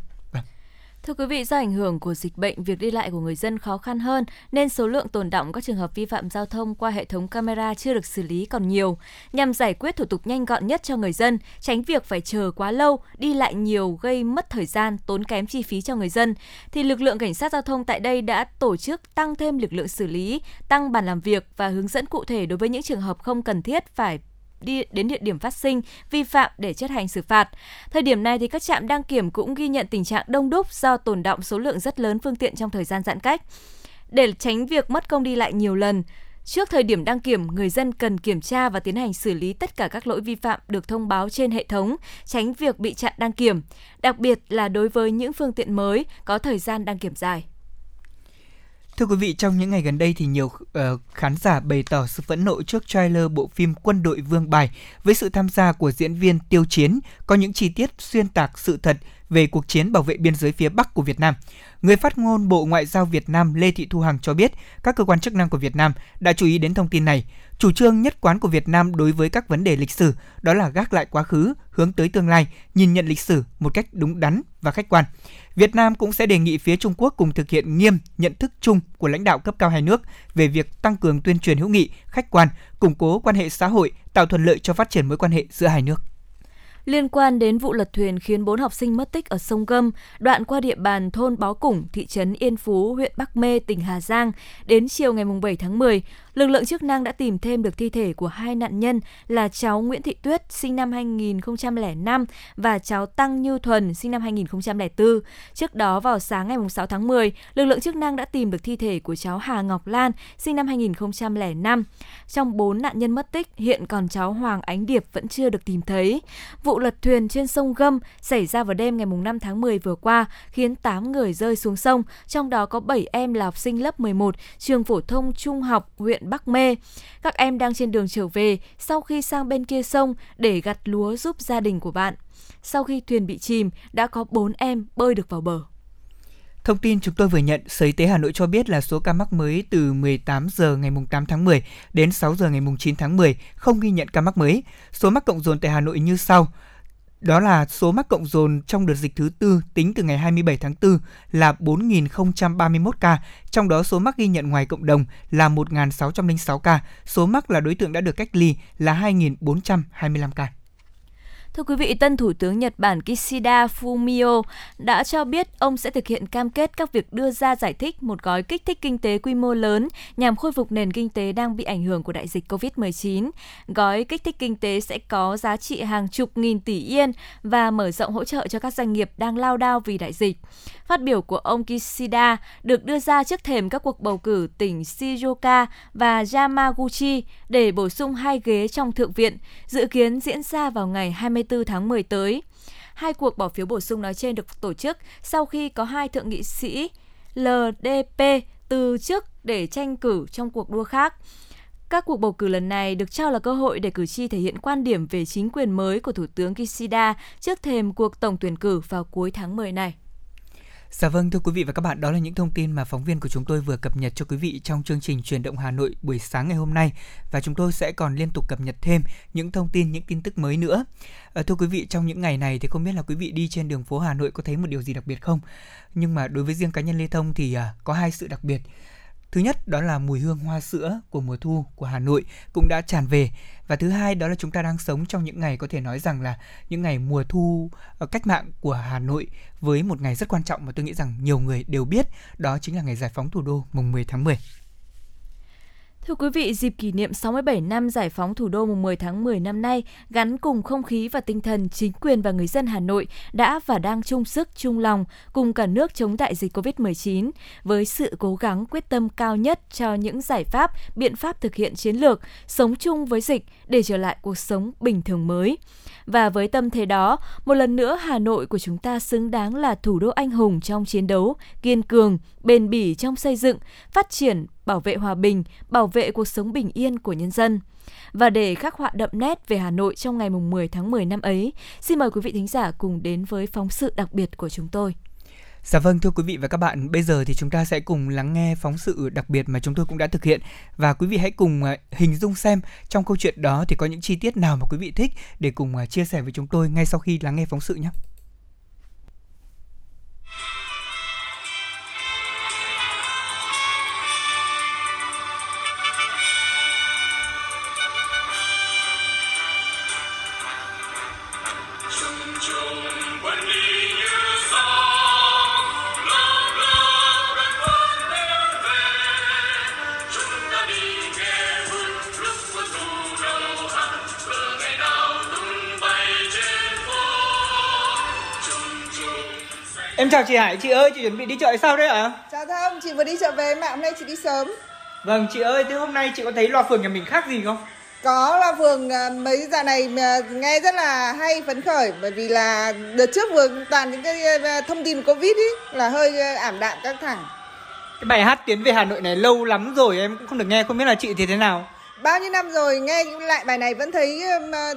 Speaker 1: Thưa quý vị, do ảnh hưởng của dịch bệnh, việc đi lại của người dân khó khăn hơn nên số lượng tồn động các trường hợp vi phạm giao thông qua hệ thống camera chưa được xử lý còn nhiều. Nhằm giải quyết thủ tục nhanh gọn nhất cho người dân, tránh việc phải chờ quá lâu, đi lại nhiều gây mất thời gian, tốn kém chi phí cho người dân, thì lực lượng cảnh sát giao thông tại đây đã tổ chức tăng thêm lực lượng xử lý, tăng bàn làm việc và hướng dẫn cụ thể đối với những trường hợp không cần thiết phải đi đến địa điểm phát sinh vi phạm để chấp hành xử phạt. Thời điểm này thì các trạm đăng kiểm cũng ghi nhận tình trạng đông đúc do tồn động số lượng rất lớn phương tiện trong thời gian giãn cách. Để tránh việc mất công đi lại nhiều lần, Trước thời điểm đăng kiểm, người dân cần kiểm tra và tiến hành xử lý tất cả các lỗi vi phạm được thông báo trên hệ thống, tránh việc bị chặn đăng kiểm, đặc biệt là đối với những phương tiện mới có thời gian đăng kiểm dài.
Speaker 2: Thưa quý vị, trong những ngày gần đây thì nhiều uh, khán giả bày tỏ sự phẫn nộ trước trailer bộ phim Quân đội Vương Bài với sự tham gia của diễn viên Tiêu Chiến. Có những chi tiết xuyên tạc sự thật về cuộc chiến bảo vệ biên giới phía Bắc của Việt Nam. Người phát ngôn Bộ Ngoại giao Việt Nam Lê Thị Thu Hằng cho biết các cơ quan chức năng của Việt Nam đã chú ý đến thông tin này. Chủ trương nhất quán của Việt Nam đối với các vấn đề lịch sử đó là gác lại quá khứ, hướng tới tương lai, nhìn nhận lịch sử một cách đúng đắn và khách quan. Việt Nam cũng sẽ đề nghị phía Trung Quốc cùng thực hiện nghiêm nhận thức chung của lãnh đạo cấp cao hai nước về việc tăng cường tuyên truyền hữu nghị, khách quan, củng cố quan hệ xã hội, tạo thuận lợi cho phát triển mối quan hệ giữa hai nước
Speaker 1: liên quan đến vụ lật thuyền khiến 4 học sinh mất tích ở sông Gâm, đoạn qua địa bàn thôn Bó Củng, thị trấn Yên Phú, huyện Bắc Mê, tỉnh Hà Giang. Đến chiều ngày 7 tháng 10, lực lượng chức năng đã tìm thêm được thi thể của hai nạn nhân là cháu Nguyễn Thị Tuyết, sinh năm 2005 và cháu Tăng Như Thuần, sinh năm 2004. Trước đó vào sáng ngày 6 tháng 10, lực lượng chức năng đã tìm được thi thể của cháu Hà Ngọc Lan, sinh năm 2005. Trong 4 nạn nhân mất tích, hiện còn cháu Hoàng Ánh Điệp vẫn chưa được tìm thấy. Vụ lật thuyền trên sông Gâm xảy ra vào đêm ngày 5 tháng 10 vừa qua khiến 8 người rơi xuống sông, trong đó có 7 em là học sinh lớp 11 trường phổ thông trung học huyện Bắc Mê. Các em đang trên đường trở về sau khi sang bên kia sông để gặt lúa giúp gia đình của bạn. Sau khi thuyền bị chìm, đã có 4 em bơi được vào bờ.
Speaker 2: Thông tin chúng tôi vừa nhận, Sở Y tế Hà Nội cho biết là số ca mắc mới từ 18 giờ ngày 8 tháng 10 đến 6 giờ ngày 9 tháng 10 không ghi nhận ca mắc mới. Số mắc cộng dồn tại Hà Nội như sau. Đó là số mắc cộng dồn trong đợt dịch thứ tư tính từ ngày 27 tháng 4 là 4.031 ca, trong đó số mắc ghi nhận ngoài cộng đồng là 1.606 ca, số mắc là đối tượng đã được cách ly là 2.425 ca.
Speaker 1: Thưa quý vị, tân Thủ tướng Nhật Bản Kishida Fumio đã cho biết ông sẽ thực hiện cam kết các việc đưa ra giải thích một gói kích thích kinh tế quy mô lớn nhằm khôi phục nền kinh tế đang bị ảnh hưởng của đại dịch COVID-19. Gói kích thích kinh tế sẽ có giá trị hàng chục nghìn tỷ yên và mở rộng hỗ trợ cho các doanh nghiệp đang lao đao vì đại dịch. Phát biểu của ông Kishida được đưa ra trước thềm các cuộc bầu cử tỉnh Shizuoka và Yamaguchi để bổ sung hai ghế trong Thượng viện, dự kiến diễn ra vào ngày 24 tháng 10 tới. Hai cuộc bỏ phiếu bổ sung nói trên được tổ chức sau khi có hai thượng nghị sĩ LDP từ chức để tranh cử trong cuộc đua khác. Các cuộc bầu cử lần này được cho là cơ hội để cử tri thể hiện quan điểm về chính quyền mới của Thủ tướng Kishida trước thềm cuộc tổng tuyển cử vào cuối tháng 10 này.
Speaker 2: Dạ vâng thưa quý vị và các bạn, đó là những thông tin mà phóng viên của chúng tôi vừa cập nhật cho quý vị trong chương trình truyền động Hà Nội buổi sáng ngày hôm nay và chúng tôi sẽ còn liên tục cập nhật thêm những thông tin, những tin tức mới nữa. À, thưa quý vị, trong những ngày này thì không biết là quý vị đi trên đường phố Hà Nội có thấy một điều gì đặc biệt không? Nhưng mà đối với riêng cá nhân Lê Thông thì à, có hai sự đặc biệt. Thứ nhất đó là mùi hương hoa sữa của mùa thu của Hà Nội cũng đã tràn về và thứ hai đó là chúng ta đang sống trong những ngày có thể nói rằng là những ngày mùa thu ờ, cách mạng của Hà Nội với một ngày rất quan trọng mà tôi nghĩ rằng nhiều người đều biết đó chính là ngày giải phóng thủ đô mùng 10 tháng 10.
Speaker 1: Thưa quý vị, dịp kỷ niệm 67 năm giải phóng thủ đô mùng 10 tháng 10 năm nay, gắn cùng không khí và tinh thần chính quyền và người dân Hà Nội đã và đang chung sức, chung lòng cùng cả nước chống đại dịch COVID-19 với sự cố gắng quyết tâm cao nhất cho những giải pháp, biện pháp thực hiện chiến lược sống chung với dịch để trở lại cuộc sống bình thường mới. Và với tâm thế đó, một lần nữa Hà Nội của chúng ta xứng đáng là thủ đô anh hùng trong chiến đấu, kiên cường, bền bỉ trong xây dựng, phát triển, bảo vệ hòa bình, bảo vệ cuộc sống bình yên của nhân dân. Và để khắc họa đậm nét về Hà Nội trong ngày 10 tháng 10 năm ấy, xin mời quý vị thính giả cùng đến với phóng sự đặc biệt của chúng tôi.
Speaker 2: Dạ vâng thưa quý vị và các bạn, bây giờ thì chúng ta sẽ cùng lắng nghe phóng sự đặc biệt mà chúng tôi cũng đã thực hiện và quý vị hãy cùng à, hình dung xem trong câu chuyện đó thì có những chi tiết nào mà quý vị thích để cùng à, chia sẻ với chúng tôi ngay sau khi lắng nghe phóng sự nhé. Chào chị Hải, chị ơi, chị chuẩn bị đi chợ sao đấy ạ? À?
Speaker 5: Chào Thông, chị vừa đi chợ về mà hôm nay chị đi sớm.
Speaker 2: Vâng, chị ơi, thế hôm nay chị có thấy loa phường nhà mình khác gì không?
Speaker 5: Có loa phường à, mấy giờ này nghe rất là hay phấn khởi bởi vì là đợt trước vừa toàn những cái à, thông tin Covid ý là hơi à, ảm đạm căng thẳng.
Speaker 2: Cái bài hát Tiến về Hà Nội này lâu lắm rồi em cũng không được nghe, không biết là chị thì thế nào?
Speaker 5: Bao nhiêu năm rồi nghe lại bài này vẫn thấy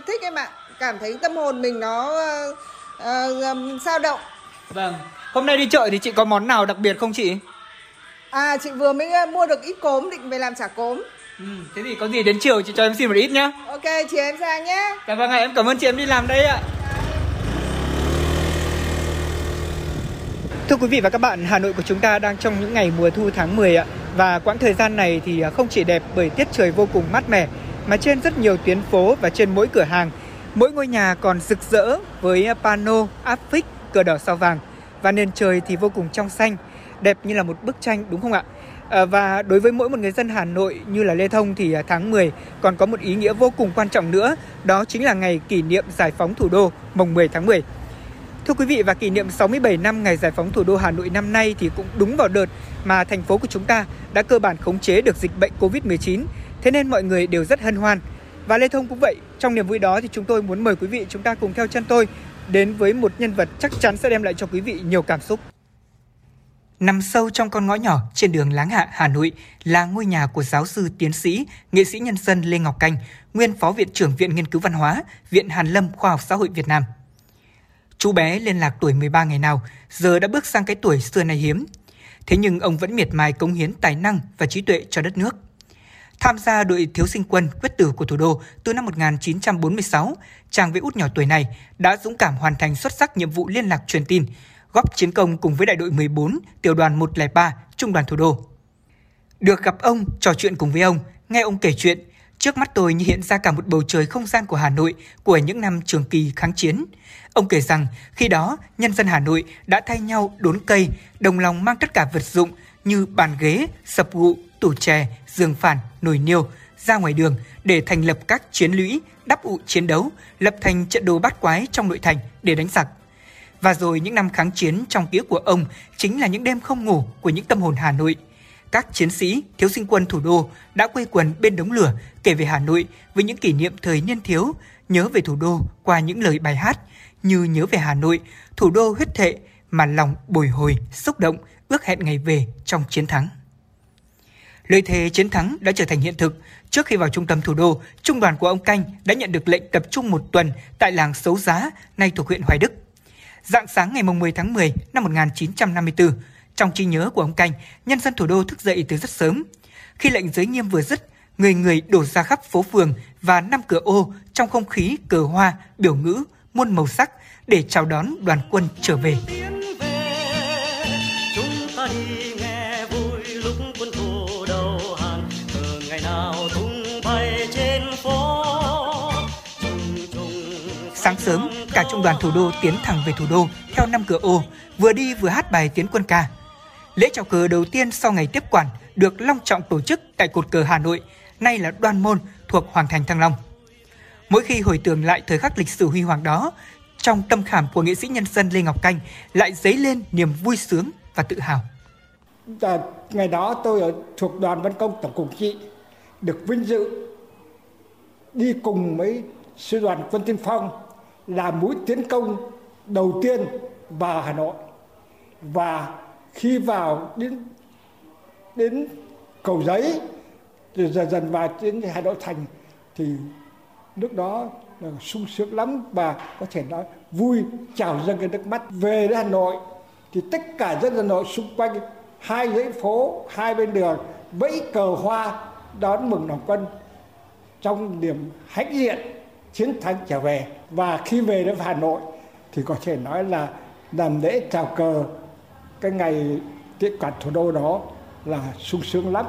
Speaker 5: thích em ạ. Cảm thấy tâm hồn mình nó uh, uh, sao động
Speaker 2: Vâng. Hôm nay đi chợ thì chị có món nào đặc biệt không chị?
Speaker 5: À chị vừa mới ờ, mua được ít cốm định về làm chả cốm.
Speaker 2: Ừ, thế thì có gì đến chiều chị cho em xin một ít nhá.
Speaker 5: Ok, chị em sang nhé.
Speaker 2: Dạ vâng ạ, em cảm ơn chị em đi làm đây ạ. Thưa quý vị và các bạn, Hà Nội của chúng ta đang trong những ngày mùa thu tháng 10 ạ. Và quãng thời gian này thì không chỉ đẹp bởi tiết trời vô cùng mát mẻ, mà trên rất nhiều tuyến phố và trên mỗi cửa hàng Mỗi ngôi nhà còn rực rỡ với pano, áp phích, cờ đỏ sao vàng và nền trời thì vô cùng trong xanh, đẹp như là một bức tranh đúng không ạ? À, và đối với mỗi một người dân Hà Nội như là Lê Thông thì à, tháng 10 còn có một ý nghĩa vô cùng quan trọng nữa, đó chính là ngày kỷ niệm giải phóng thủ đô mùng 10 tháng 10. Thưa quý vị và kỷ niệm 67 năm ngày giải phóng thủ đô Hà Nội năm nay thì cũng đúng vào đợt mà thành phố của chúng ta đã cơ bản khống chế được dịch bệnh Covid-19. Thế nên mọi người đều rất hân hoan. Và Lê Thông cũng vậy, trong niềm vui đó thì chúng tôi muốn mời quý vị chúng ta cùng theo chân tôi đến với một nhân vật chắc chắn sẽ đem lại cho quý vị nhiều cảm xúc. Nằm sâu trong con ngõ nhỏ trên đường Láng Hạ, Hà Nội là ngôi nhà của giáo sư tiến sĩ, nghệ sĩ nhân dân Lê Ngọc Canh, nguyên phó viện trưởng Viện Nghiên cứu Văn hóa, Viện Hàn Lâm Khoa học Xã hội Việt Nam. Chú bé liên lạc tuổi 13 ngày nào, giờ đã bước sang cái tuổi xưa nay hiếm. Thế nhưng ông vẫn miệt mài cống hiến tài năng và trí tuệ cho đất nước. Tham gia đội thiếu sinh quân quyết tử của thủ đô từ năm 1946, chàng vệ út nhỏ tuổi này đã dũng cảm hoàn thành xuất sắc nhiệm vụ liên lạc truyền tin, góp chiến công cùng với đại đội 14, tiểu đoàn 103, trung đoàn thủ đô. Được gặp ông, trò chuyện cùng với ông, nghe ông kể chuyện, trước mắt tôi như hiện ra cả một bầu trời không gian của Hà Nội của những năm trường kỳ kháng chiến. Ông kể rằng khi đó nhân dân Hà Nội đã thay nhau đốn cây, đồng lòng mang tất cả vật dụng như bàn ghế, sập gụ, tủ chè, giường phản, nồi niêu ra ngoài đường để thành lập các chiến lũy, đắp ụ chiến đấu, lập thành trận đồ bát quái trong nội thành để đánh giặc. Và rồi những năm kháng chiến trong ký ức của ông chính là những đêm không ngủ của những tâm hồn Hà Nội. Các chiến sĩ, thiếu sinh quân thủ đô đã quây quần bên đống lửa kể về Hà Nội với những kỷ niệm thời niên thiếu, nhớ về thủ đô qua những lời bài hát như nhớ về Hà Nội, thủ đô huyết thệ mà lòng bồi hồi, xúc động, ước hẹn ngày về trong chiến thắng. Lời thề chiến thắng đã trở thành hiện thực. Trước khi vào trung tâm thủ đô, trung đoàn của ông Canh đã nhận được lệnh tập trung một tuần tại làng Xấu Giá, nay thuộc huyện Hoài Đức. Dạng sáng ngày 10 tháng 10 năm 1954, trong trí nhớ của ông Canh, nhân dân thủ đô thức dậy từ rất sớm. Khi lệnh giới nghiêm vừa dứt, người người đổ ra khắp phố phường và năm cửa ô trong không khí cờ hoa, biểu ngữ, muôn màu sắc để chào đón đoàn quân trở về. Sáng sớm, cả trung đoàn thủ đô tiến thẳng về thủ đô theo năm cửa ô, vừa đi vừa hát bài tiến quân ca. Lễ chào cờ đầu tiên sau ngày tiếp quản được long trọng tổ chức tại cột cờ Hà Nội, nay là Đoan Môn thuộc Hoàng thành Thăng Long. Mỗi khi hồi tưởng lại thời khắc lịch sử huy hoàng đó, trong tâm khảm của nghệ sĩ nhân dân Lê Ngọc Canh lại dấy lên niềm vui sướng và tự hào.
Speaker 6: À, ngày đó tôi ở thuộc đoàn văn công tổng cục trị được vinh dự đi cùng với sư đoàn quân tiên phong là mũi tiến công đầu tiên vào Hà Nội. Và khi vào đến đến cầu giấy rồi dần dần vào đến Hà Nội thành, thì lúc đó là sung sướng lắm và có thể nói vui, trào dâng cái nước mắt. Về đến Hà Nội, thì tất cả dân Hà Nội xung quanh hai dãy phố, hai bên đường, vẫy cờ hoa đón mừng đồng quân trong niềm hãnh diện chiến thắng trở về và khi về đến Hà Nội thì có thể nói là làm lễ chào cờ cái ngày tiếp quản thủ đô đó là sung sướng lắm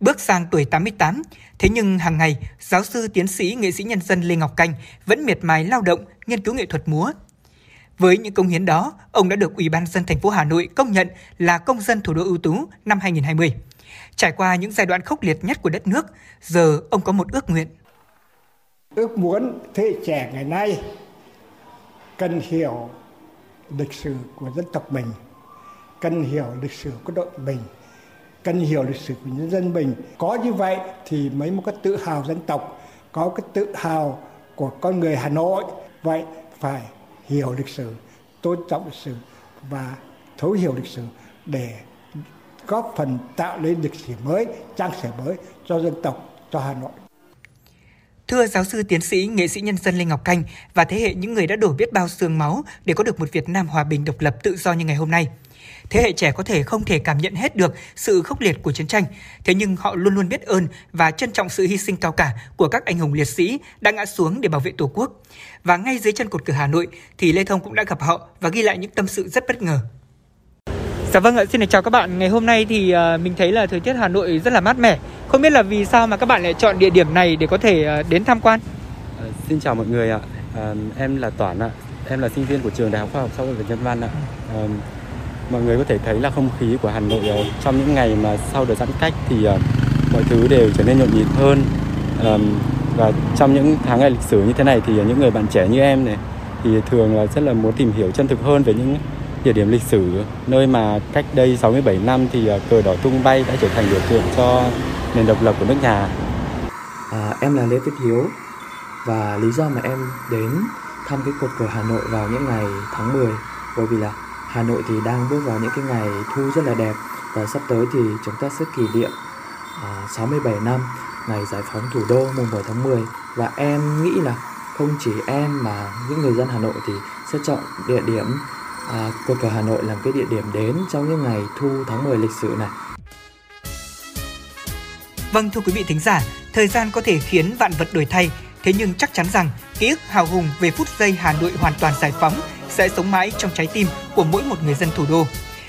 Speaker 2: Bước sang tuổi 88, thế nhưng hàng ngày, giáo sư tiến sĩ nghệ sĩ nhân dân Lê Ngọc Canh vẫn miệt mài lao động, nghiên cứu nghệ thuật múa. Với những công hiến đó, ông đã được Ủy ban dân thành phố Hà Nội công nhận là công dân thủ đô ưu tú năm 2020. Trải qua những giai đoạn khốc liệt nhất của đất nước, giờ ông có một ước nguyện.
Speaker 6: Ước muốn thế hệ trẻ ngày nay cần hiểu lịch sử của dân tộc mình, cần hiểu lịch sử của đội mình, cần hiểu lịch sử của nhân dân mình. Có như vậy thì mới một cái tự hào dân tộc có cái tự hào của con người Hà Nội. Vậy phải hiểu lịch sử tôn trọng lịch sử và thấu hiểu lịch sử để góp phần tạo nên lịch sử mới trang sử mới cho dân tộc cho Hà Nội.
Speaker 2: Thưa giáo sư tiến sĩ, nghệ sĩ nhân dân Lê Ngọc Canh và thế hệ những người đã đổ biết bao xương máu để có được một Việt Nam hòa bình độc lập tự do như ngày hôm nay – Thế hệ trẻ có thể không thể cảm nhận hết được sự khốc liệt của chiến tranh, thế nhưng họ luôn luôn biết ơn và trân trọng sự hy sinh cao cả của các anh hùng liệt sĩ đã ngã xuống để bảo vệ Tổ quốc. Và ngay dưới chân cột cờ Hà Nội thì Lê Thông cũng đã gặp họ và ghi lại những tâm sự rất bất ngờ. Dạ vâng ạ, xin được chào các bạn. Ngày hôm nay thì ờ, mình thấy là thời tiết Hà Nội rất là mát mẻ. Không biết là vì sao mà các bạn lại chọn địa điểm này để có thể ờ, đến tham quan?
Speaker 7: À, xin chào mọi người ạ. À, em là Toản ạ. Em là sinh viên của trường Đại học Khoa học Xã hội và Nhân văn ạ. À, mọi người có thể thấy là không khí của Hà Nội trong những ngày mà sau đợt giãn cách thì mọi thứ đều trở nên nhộn nhịp hơn. Và trong những tháng ngày lịch sử như thế này thì những người bạn trẻ như em này thì thường là rất là muốn tìm hiểu chân thực hơn về những địa điểm lịch sử nơi mà cách đây 67 năm thì cờ đỏ tung bay đã trở thành biểu tượng cho nền độc lập của nước nhà.
Speaker 8: À, em là Lê Viết Hiếu và lý do mà em đến thăm cái cột cờ Hà Nội vào những ngày tháng 10 bởi vì là Hà Nội thì đang bước vào những cái ngày thu rất là đẹp và sắp tới thì chúng ta sẽ kỷ niệm à, 67 năm ngày giải phóng thủ đô mùng 10 tháng 10 và em nghĩ là không chỉ em mà những người dân Hà Nội thì sẽ chọn địa điểm à, cột cờ Hà Nội làm cái địa điểm đến trong những ngày thu tháng 10 lịch sử này.
Speaker 2: Vâng thưa quý vị thính giả, thời gian có thể khiến vạn vật đổi thay, thế nhưng chắc chắn rằng ký ức hào hùng về phút giây Hà Nội hoàn toàn giải phóng sẽ sống mãi trong trái tim của mỗi một người dân thủ đô.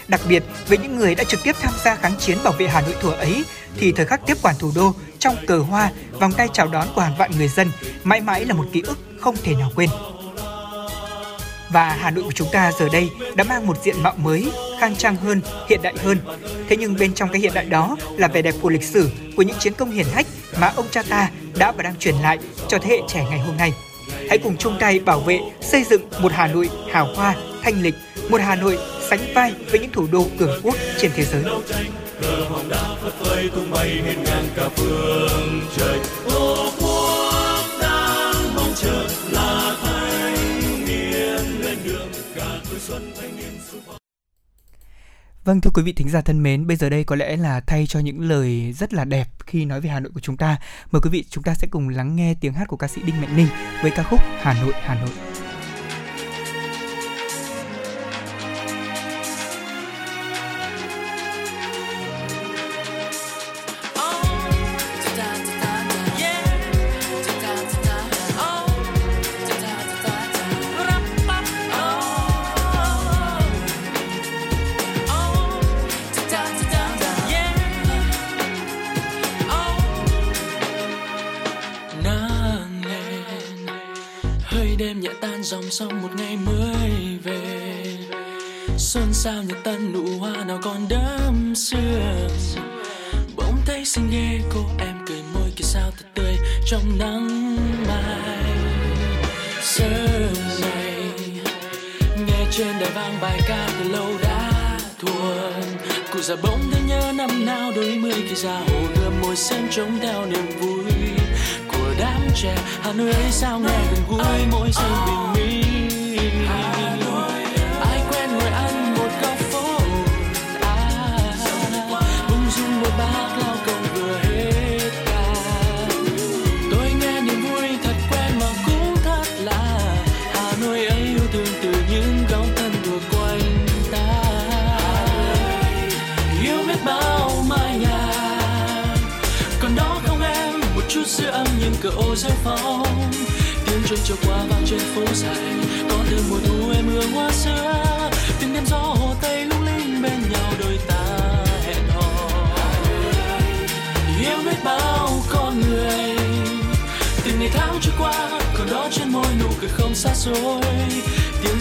Speaker 2: Đặc biệt với những người đã trực tiếp tham gia kháng chiến bảo vệ Hà Nội thuở ấy thì thời khắc tiếp quản thủ đô trong cờ hoa, vòng tay chào đón của hàng vạn người dân mãi mãi là một ký ức không thể nào quên. Và Hà Nội của chúng ta giờ đây đã mang một diện mạo mới, khang trang hơn, hiện đại hơn. Thế nhưng bên trong cái hiện đại đó là vẻ đẹp của lịch sử, của những chiến công hiển hách mà ông cha ta đã và đang truyền lại cho thế hệ trẻ ngày hôm nay. Hãy cùng chung tay bảo vệ, xây dựng một Hà Nội hào hoa, thanh lịch, một Hà Nội sánh vai với những thủ đô cường quốc trên thế giới. Cờ hoàng đã phất phới tung bay hiên ngang cả phương trời. Ô xuân thanh niên sung phong. Vâng thưa quý vị thính giả thân mến, bây giờ đây có lẽ là thay cho những lời rất là đẹp khi nói về Hà Nội của chúng ta. Mời quý vị chúng ta sẽ cùng lắng nghe tiếng hát của ca sĩ Đinh Mạnh Ninh với ca khúc Hà Nội Hà Nội.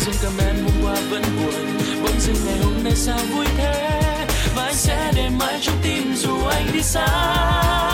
Speaker 9: Dưng rung em hôm qua vẫn buồn. Bỗng dưng ngày hôm nay sao vui thế? Và anh sẽ để mãi trong tim dù anh đi xa.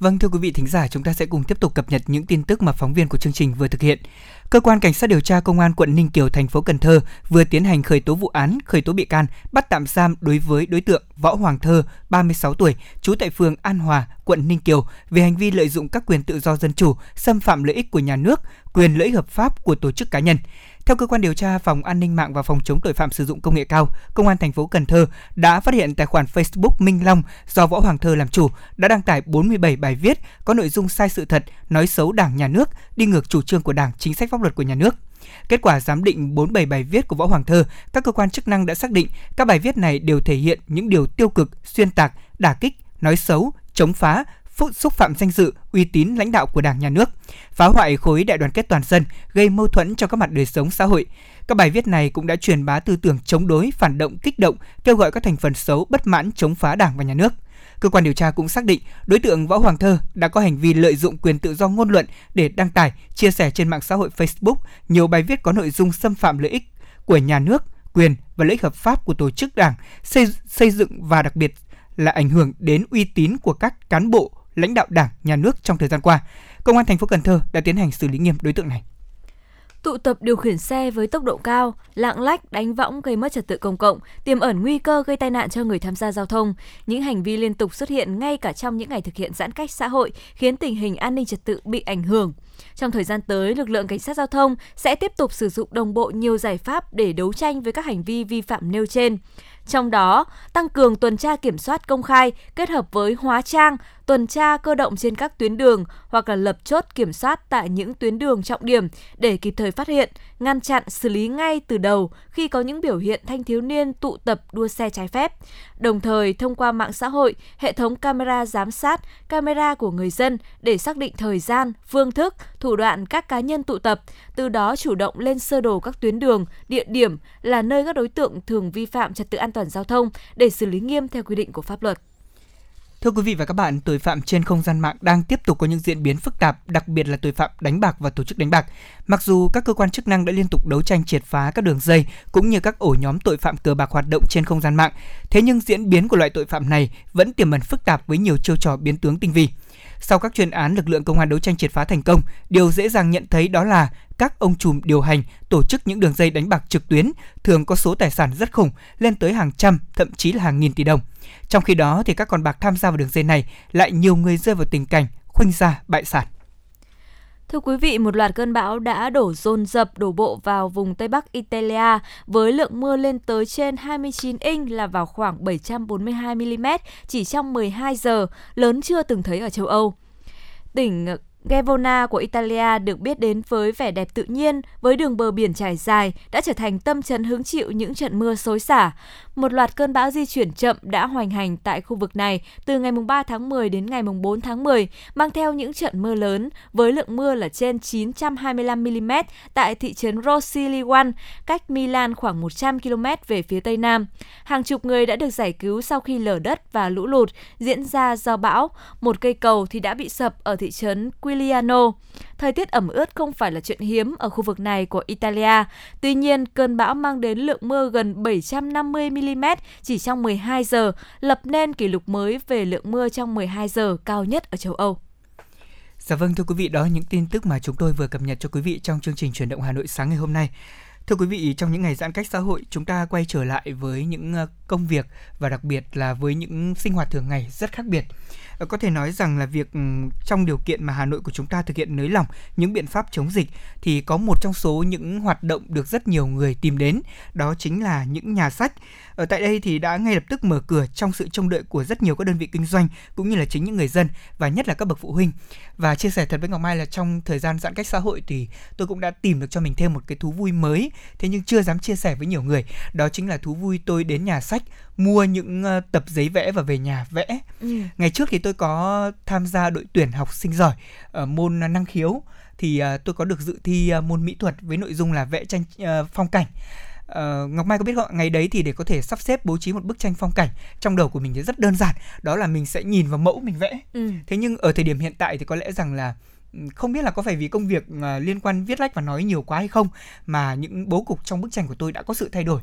Speaker 2: Vâng thưa quý vị thính giả, chúng ta sẽ cùng tiếp tục cập nhật những tin tức mà phóng viên của chương trình vừa thực hiện. Cơ quan cảnh sát điều tra công an quận Ninh Kiều thành phố Cần Thơ vừa tiến hành khởi tố vụ án, khởi tố bị can, bắt tạm giam đối với đối tượng Võ Hoàng Thơ, 36 tuổi, trú tại phường An Hòa, quận Ninh Kiều về hành vi lợi dụng các quyền tự do dân chủ, xâm phạm lợi ích của nhà nước, quyền lợi ích hợp pháp của tổ chức cá nhân. Theo cơ quan điều tra, Phòng An ninh mạng và Phòng chống tội phạm sử dụng công nghệ cao, Công an thành phố Cần Thơ đã phát hiện tài khoản Facebook Minh Long do Võ Hoàng Thơ làm chủ đã đăng tải 47 bài viết có nội dung sai sự thật, nói xấu Đảng, Nhà nước, đi ngược chủ trương của Đảng, chính sách pháp luật của nhà nước. Kết quả giám định 47 bài viết của Võ Hoàng Thơ, các cơ quan chức năng đã xác định các bài viết này đều thể hiện những điều tiêu cực, xuyên tạc, đả kích, nói xấu, chống phá, phúc xúc phạm danh dự, uy tín lãnh đạo của Đảng nhà nước, phá hoại khối đại đoàn kết toàn dân, gây mâu thuẫn cho các mặt đời sống xã hội. Các bài viết này cũng đã truyền bá tư tưởng chống đối, phản động, kích động, kêu gọi các thành phần xấu bất mãn chống phá Đảng và nhà nước. Cơ quan điều tra cũng xác định đối tượng Võ Hoàng Thơ đã có hành vi lợi dụng quyền tự do ngôn luận để đăng tải, chia sẻ trên mạng xã hội Facebook nhiều bài viết có nội dung xâm phạm lợi ích của nhà nước, quyền và lợi ích hợp pháp của tổ chức đảng, xây, xây dựng và đặc biệt là ảnh hưởng đến uy tín của các cán bộ, lãnh đạo đảng, nhà nước trong thời gian qua. Công an thành phố Cần Thơ đã tiến hành xử lý nghiêm đối tượng này.
Speaker 1: Tụ tập điều khiển xe với tốc độ cao, lạng lách, đánh võng gây mất trật tự công cộng, tiềm ẩn nguy cơ gây tai nạn cho người tham gia giao thông. Những hành vi liên tục xuất hiện ngay cả trong những ngày thực hiện giãn cách xã hội khiến tình hình an ninh trật tự bị ảnh hưởng. Trong thời gian tới, lực lượng cảnh sát giao thông sẽ tiếp tục sử dụng đồng bộ nhiều giải pháp để đấu tranh với các hành vi vi phạm nêu trên. Trong đó, tăng cường tuần tra kiểm soát công khai kết hợp với hóa trang, tuần tra cơ động trên các tuyến đường hoặc là lập chốt kiểm soát tại những tuyến đường trọng điểm để kịp thời phát hiện, ngăn chặn, xử lý ngay từ đầu khi có những biểu hiện thanh thiếu niên tụ tập đua xe trái phép. Đồng thời, thông qua mạng xã hội, hệ thống camera giám sát, camera của người dân để xác định thời gian, phương thức, thủ đoạn các cá nhân tụ tập, từ đó chủ động lên sơ đồ các tuyến đường, địa điểm là nơi các đối tượng thường vi phạm trật tự an toàn giao thông để xử lý nghiêm theo quy định của pháp luật.
Speaker 2: Thưa quý vị và các bạn, tội phạm trên không gian mạng đang tiếp tục có những diễn biến phức tạp, đặc biệt là tội phạm đánh bạc và tổ chức đánh bạc. Mặc dù các cơ quan chức năng đã liên tục đấu tranh triệt phá các đường dây cũng như các ổ nhóm tội phạm cờ bạc hoạt động trên không gian mạng, thế nhưng diễn biến của loại tội phạm này vẫn tiềm ẩn phức tạp với nhiều chiêu trò biến tướng tinh vi. Sau các chuyên án lực lượng công an đấu tranh triệt phá thành công, điều dễ dàng nhận thấy đó là các ông trùm điều hành, tổ chức những đường dây đánh bạc trực tuyến thường có số tài sản rất khủng, lên tới hàng trăm, thậm chí là hàng nghìn tỷ đồng. Trong khi đó thì các con bạc tham gia vào đường dây này lại nhiều người rơi vào tình cảnh khuynh gia bại sản.
Speaker 1: Thưa quý vị, một loạt cơn bão đã đổ dồn dập đổ bộ vào vùng Tây Bắc Italia với lượng mưa lên tới trên 29 inch là vào khoảng 742 mm chỉ trong 12 giờ, lớn chưa từng thấy ở châu Âu. Tỉnh Gevona của Italia được biết đến với vẻ đẹp tự nhiên, với đường bờ biển trải dài, đã trở thành tâm trấn hứng chịu những trận mưa xối xả. Một loạt cơn bão di chuyển chậm đã hoành hành tại khu vực này từ ngày 3 tháng 10 đến ngày 4 tháng 10, mang theo những trận mưa lớn với lượng mưa là trên 925 mm tại thị trấn Rossilione, cách Milan khoảng 100 km về phía tây nam. Hàng chục người đã được giải cứu sau khi lở đất và lũ lụt diễn ra do bão. Một cây cầu thì đã bị sập ở thị trấn Quiliano. Thời tiết ẩm ướt không phải là chuyện hiếm ở khu vực này của Italia. Tuy nhiên, cơn bão mang đến lượng mưa gần 750 mm chỉ trong 12 giờ, lập nên kỷ lục mới về lượng mưa trong 12 giờ cao nhất ở châu Âu.
Speaker 2: Dạ vâng thưa quý vị, đó là những tin tức mà chúng tôi vừa cập nhật cho quý vị trong chương trình chuyển động Hà Nội sáng ngày hôm nay. Thưa quý vị, trong những ngày giãn cách xã hội, chúng ta quay trở lại với những ờ, công việc và đặc biệt là với những sinh hoạt thường ngày rất khác biệt. Ờ, có thể nói rằng là việc trong điều kiện mà Hà Nội của chúng ta thực hiện nới lỏng những biện pháp chống dịch thì có một trong số những hoạt động được rất nhiều người tìm đến, đó chính là những nhà sách. Ở tại đây thì đã ngay lập tức mở cửa trong sự trông đợi của rất nhiều các đơn vị kinh doanh cũng như là chính những người dân và nhất là các bậc phụ huynh. Và chia sẻ thật với Ngọc Mai là trong thời gian giãn cách xã hội thì tôi cũng đã tìm được cho mình thêm một cái thú vui mới, thế nhưng chưa dám chia sẻ với nhiều người. Đó chính là thú vui tôi đến nhà sách mua những uh, tập giấy vẽ và về nhà vẽ. Ừ. Ngày trước thì tôi có tham gia đội tuyển học sinh giỏi ở môn năng khiếu thì uh, tôi có được dự thi uh, môn mỹ thuật với nội dung là vẽ tranh phong cảnh. Uh, Ngọc Mai có biết không ngày đấy thì để có thể sắp xếp bố trí một bức tranh phong cảnh trong đầu của mình thì rất đơn giản đó là mình sẽ nhìn vào mẫu mình vẽ ừ. thế nhưng ở thời điểm hiện tại thì có lẽ rằng là không biết là có phải vì công việc uh, liên quan viết lách và nói nhiều quá hay không mà những bố cục trong bức tranh của tôi đã có sự thay đổi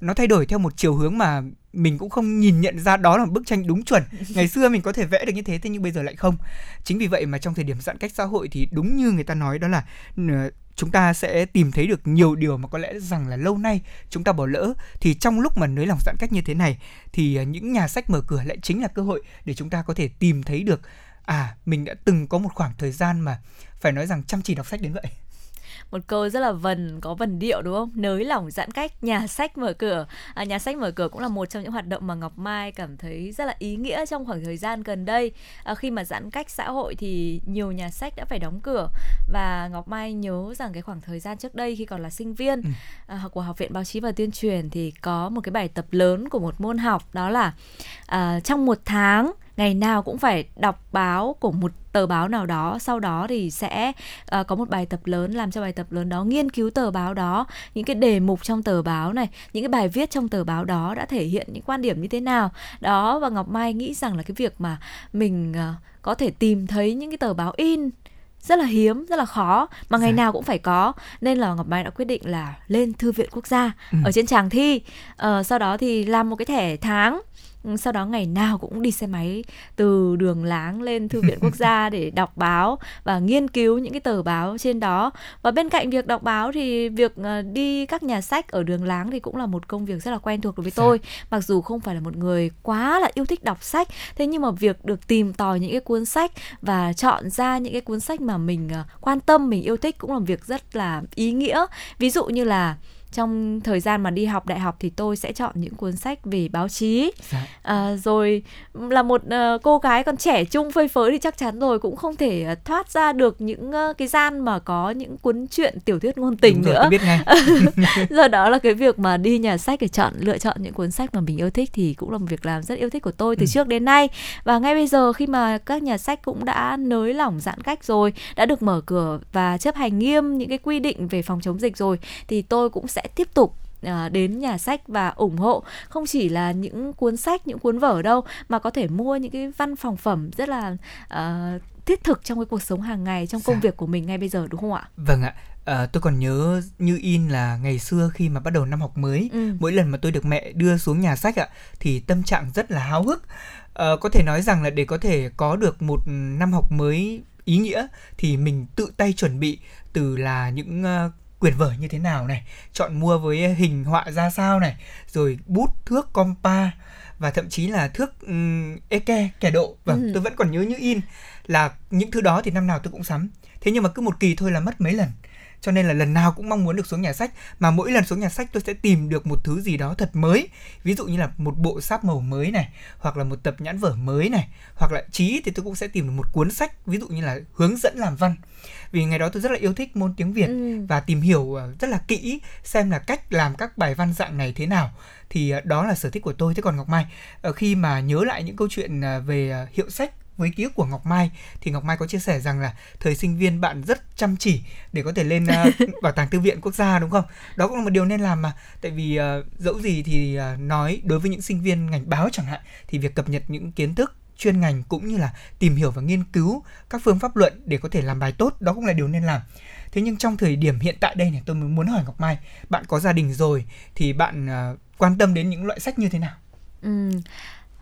Speaker 2: nó thay đổi theo một chiều hướng mà mình cũng không nhìn nhận ra đó là một bức tranh đúng chuẩn. Ngày xưa mình có thể vẽ được như thế thế nhưng bây giờ lại không. Chính vì vậy mà trong thời điểm giãn cách xã hội thì đúng như người ta nói đó là chúng ta sẽ tìm thấy được nhiều điều mà có lẽ rằng là lâu nay chúng ta bỏ lỡ. Thì trong lúc mà nới lỏng giãn cách như thế này thì à, những nhà sách mở cửa lại chính là cơ hội để chúng ta có thể tìm thấy được à mình đã từng có một khoảng thời gian mà phải nói rằng chăm chỉ đọc sách đến vậy
Speaker 1: một câu rất là vần có vần điệu đúng không? Nới lỏng giãn cách nhà sách mở cửa. À, nhà sách mở cửa cũng là một trong những hoạt động mà ngọc mai cảm thấy rất là ý nghĩa trong khoảng thời gian gần đây. À, khi mà giãn cách xã hội thì nhiều nhà sách đã phải đóng cửa. Và ngọc mai nhớ rằng cái khoảng thời gian trước đây khi còn là sinh viên ừ. à, của học viện báo chí và tuyên truyền thì có một cái bài tập lớn của một môn học đó là à, trong một tháng ngày nào cũng phải đọc báo của một tờ báo nào đó sau đó thì sẽ uh, có một bài tập lớn làm cho bài tập lớn đó nghiên cứu tờ báo đó những cái đề mục trong tờ báo này những cái bài viết trong tờ báo đó đã thể hiện những quan điểm như thế nào đó và ngọc mai nghĩ rằng là cái việc mà mình uh, có thể tìm thấy những cái tờ báo in rất là hiếm rất là khó mà ngày dạ. nào cũng phải có nên là ngọc mai đã quyết định là lên thư viện quốc gia ừ. ở trên tràng thi uh, sau đó thì làm một cái thẻ tháng sau đó ngày nào cũng đi xe máy từ đường láng lên thư viện quốc gia để đọc báo và nghiên cứu những cái tờ báo trên đó. Và bên cạnh việc đọc báo thì việc ờ, đi các nhà sách ở đường láng thì cũng là một công việc rất là quen thuộc đối với tôi mặc dù không phải là một người quá là yêu thích đọc sách. Thế nhưng mà việc được tìm tòi những cái cuốn sách và chọn ra những cái cuốn sách mà mình ờ, quan tâm mình yêu thích cũng là việc rất là ý nghĩa. Ví dụ như là trong thời gian mà đi học đại học thì tôi sẽ chọn những cuốn sách về báo chí dạ. à, rồi là một uh, cô gái còn trẻ trung phơi phới thì chắc chắn rồi cũng không thể uh, thoát ra được những uh, cái gian mà có những cuốn truyện tiểu thuyết ngôn tình Đúng nữa rồi, biết ngay. do đó là cái việc mà đi nhà sách để chọn lựa chọn những cuốn sách mà mình yêu thích thì cũng là một việc làm rất yêu thích của tôi từ ừ. trước đến nay và ngay bây giờ khi mà các nhà sách cũng đã nới lỏng giãn cách rồi đã được mở cửa và chấp hành nghiêm những cái quy định về phòng chống dịch rồi thì tôi cũng sẽ sẽ tiếp tục À, đến nhà sách và ủng hộ không chỉ là những cuốn sách những cuốn vở đâu mà có thể mua những cái văn phòng phẩm rất là uh, thiết thực trong cái cuộc sống hàng ngày trong công dạ. việc của mình ngay bây giờ đúng không ạ?
Speaker 2: Vâng ạ. À, tôi còn nhớ như in là ngày xưa khi mà bắt đầu năm học mới, ừ. mỗi lần mà tôi được mẹ đưa xuống nhà sách ạ, thì tâm trạng rất là háo hức. À, có thể nói rằng là để có thể có được một năm học mới ý nghĩa thì mình tự tay chuẩn bị từ là những uh, quyển vở như thế nào này? Chọn mua với hình họa ra sao này? Rồi bút thước compa và thậm chí là thước um, eke kẻ độ. Vâng, ừ. tôi vẫn còn nhớ như in là những thứ đó thì năm nào tôi cũng sắm. Thế nhưng mà cứ một kỳ thôi là mất mấy lần cho nên là lần nào cũng mong muốn được xuống nhà sách mà mỗi lần xuống nhà sách tôi sẽ tìm được một thứ gì đó thật mới. Ví dụ như là một bộ sáp màu mới này hoặc là một tập nhãn vở mới này hoặc là trí thì tôi cũng sẽ tìm được một cuốn sách ví dụ như là hướng dẫn làm văn. Vì ngày đó tôi rất là yêu thích môn tiếng Việt ừ. và tìm hiểu ờ, rất là kỹ xem là cách làm các bài văn dạng này thế nào. Thì ờ, đó là sở thích của tôi. Thế còn Ngọc Mai ờ, khi mà nhớ lại những câu chuyện về hiệu sách với ký ức của Ngọc Mai. Thì Ngọc Mai có chia sẻ rằng là thời sinh viên bạn rất chăm chỉ để có thể lên uh, bảo tàng thư viện quốc gia đúng không? Đó cũng là một điều nên làm mà. Tại vì uh, dẫu gì thì uh, nói đối với những sinh viên ngành báo chẳng hạn thì việc cập nhật những kiến thức chuyên ngành cũng như là tìm hiểu và nghiên cứu các phương pháp luận để có thể làm bài tốt đó cũng là điều nên làm. Thế nhưng trong thời điểm hiện tại đây này tôi muốn hỏi ngọc mai bạn có gia đình rồi thì bạn uh, quan tâm đến những loại sách như thế nào?
Speaker 1: Ừ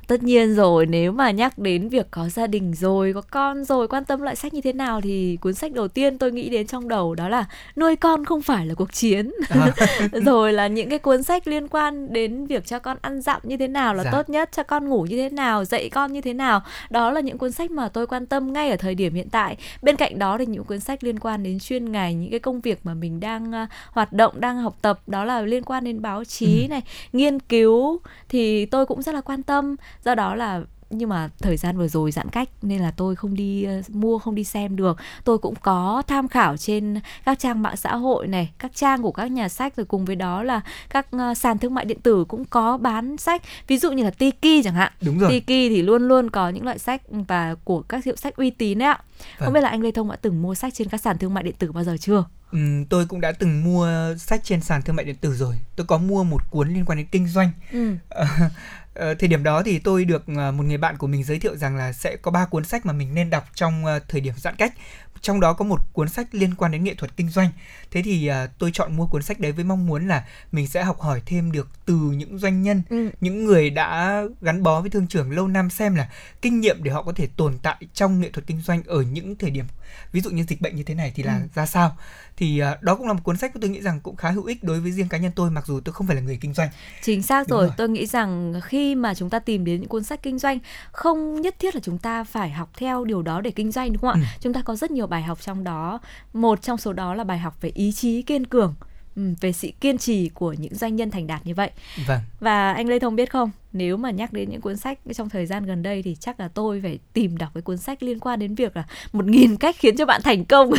Speaker 1: tất nhiên rồi nếu mà nhắc đến việc có gia đình rồi có con rồi quan tâm loại sách như thế nào thì cuốn sách đầu tiên tôi nghĩ đến trong đầu đó là nuôi con không phải là cuộc chiến à. rồi là những cái cuốn sách liên quan đến việc cho con ăn dặm như thế nào là dạ. tốt nhất cho con ngủ như thế nào dạy con như thế nào đó là những cuốn sách mà tôi quan tâm ngay ở thời điểm hiện tại bên cạnh đó thì những cuốn sách liên quan đến chuyên ngành những cái công việc mà mình đang uh, hoạt động đang học tập đó là liên quan đến báo chí ừ. này nghiên cứu thì tôi cũng rất là quan tâm do đó là nhưng mà thời gian vừa rồi giãn cách nên là tôi không đi uh, mua không đi xem được tôi cũng có tham khảo trên các trang mạng xã hội này các trang của các nhà sách rồi cùng với đó là các uh, sàn thương mại điện tử cũng có bán sách ví dụ như là Tiki chẳng hạn
Speaker 2: đúng rồi
Speaker 1: Tiki thì luôn luôn có những loại sách và của các hiệu sách uy tín đấy ạ vâng. không biết là anh Lê Thông đã từng mua sách trên các sàn thương mại điện tử bao giờ chưa
Speaker 2: Ừ, tôi cũng đã từng mua sách trên sàn thương mại điện tử rồi. Tôi có mua một cuốn liên quan đến kinh doanh. Ừ. Ờ, thời điểm đó thì tôi được ờ, một người bạn của mình giới thiệu rằng là sẽ có ba cuốn sách mà mình nên đọc trong ờ, thời điểm giãn cách trong đó có một cuốn sách liên quan đến nghệ thuật kinh doanh thế thì uh, tôi chọn mua cuốn sách đấy với mong muốn là mình sẽ học hỏi thêm được từ những doanh nhân ừ. những người đã gắn bó với thương trường lâu năm xem là kinh nghiệm để họ có thể tồn tại trong nghệ thuật kinh doanh ở những thời điểm ví dụ như dịch bệnh như thế này thì là ừ. ra sao thì uh, đó cũng là một cuốn sách tôi nghĩ rằng cũng khá hữu ích đối với riêng cá nhân tôi mặc dù tôi không phải là người kinh doanh
Speaker 1: chính xác rồi. rồi tôi nghĩ rằng khi mà chúng ta tìm đến những cuốn sách kinh doanh không nhất thiết là chúng ta phải học theo điều đó để kinh doanh đúng không ạ ừ. chúng ta có rất nhiều bài học trong đó. Một trong số đó là bài học về ý chí kiên cường ừ, về sự kiên trì của những doanh nhân thành đạt như vậy.
Speaker 2: Vâng.
Speaker 1: và anh lê thông biết không nếu mà nhắc đến những cuốn sách trong thời gian gần đây thì chắc là tôi phải tìm đọc cái cuốn sách liên quan đến việc là một nghìn cách khiến cho bạn thành công.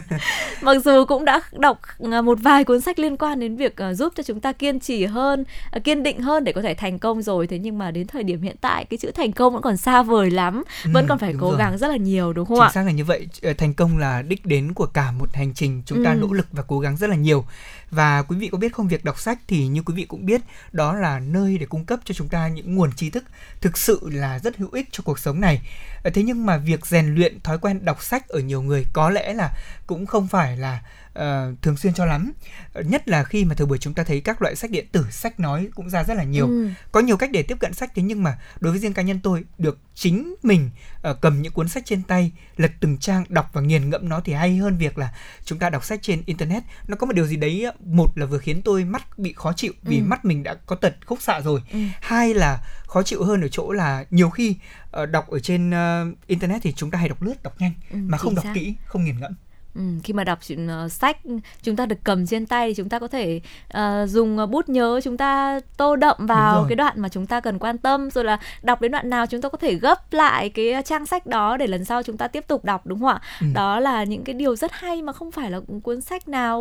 Speaker 1: Mặc dù cũng đã đọc à, một vài cuốn sách liên quan đến việc à, giúp cho chúng ta kiên trì hơn à, kiên định hơn để có thể thành công rồi. Thế nhưng mà đến thời điểm hiện tại cái chữ thành công vẫn còn xa vời lắm ừ, vẫn còn phải cố rồi. gắng rất là nhiều đúng không
Speaker 2: Chính
Speaker 1: ạ?
Speaker 2: chính xác là như vậy. Ờ, thành công là đích đến của cả một hành trình chúng ta ừ. nỗ lực và cố gắng rất là nhiều. Và quý vị có biết không việc đọc sách thì như quý vị cũng biết đó là nơi để cung cấp cho chúng ta những nguồn tri thức thực sự là rất hữu ích cho cuộc sống này. Ờ, thế nhưng mà việc rèn luyện thói quen đọc sách ở nhiều người có lẽ là cũng không phải là uh, thường xuyên cho lắm nhất là khi mà thời buổi chúng ta thấy các loại sách điện tử sách nói cũng ra rất là nhiều ừ. có nhiều cách để tiếp cận sách thế nhưng mà đối với riêng cá nhân tôi được chính mình uh, cầm những cuốn sách trên tay lật từng trang đọc và nghiền ngẫm nó thì hay hơn việc là chúng ta đọc sách trên internet nó có một điều gì đấy một là vừa khiến tôi mắt bị khó chịu vì ừ. mắt mình đã có tật khúc xạ rồi ừ. hai là khó chịu hơn ở chỗ là nhiều khi uh, đọc ở trên uh, internet thì chúng ta hay đọc lướt đọc nhanh ừ, mà không đọc xác. kỹ không nghiền ngẫm
Speaker 1: Ừ, khi mà đọc uh, sách chúng ta được cầm trên tay chúng ta có thể uh, dùng bút nhớ chúng ta tô đậm vào cái đoạn mà chúng ta cần quan tâm. Rồi là đọc đến đoạn nào chúng ta có thể gấp lại cái trang sách đó để lần sau chúng ta tiếp tục đọc đúng không ạ? Ừ. đó là những cái điều rất hay mà không phải là cuốn sách nào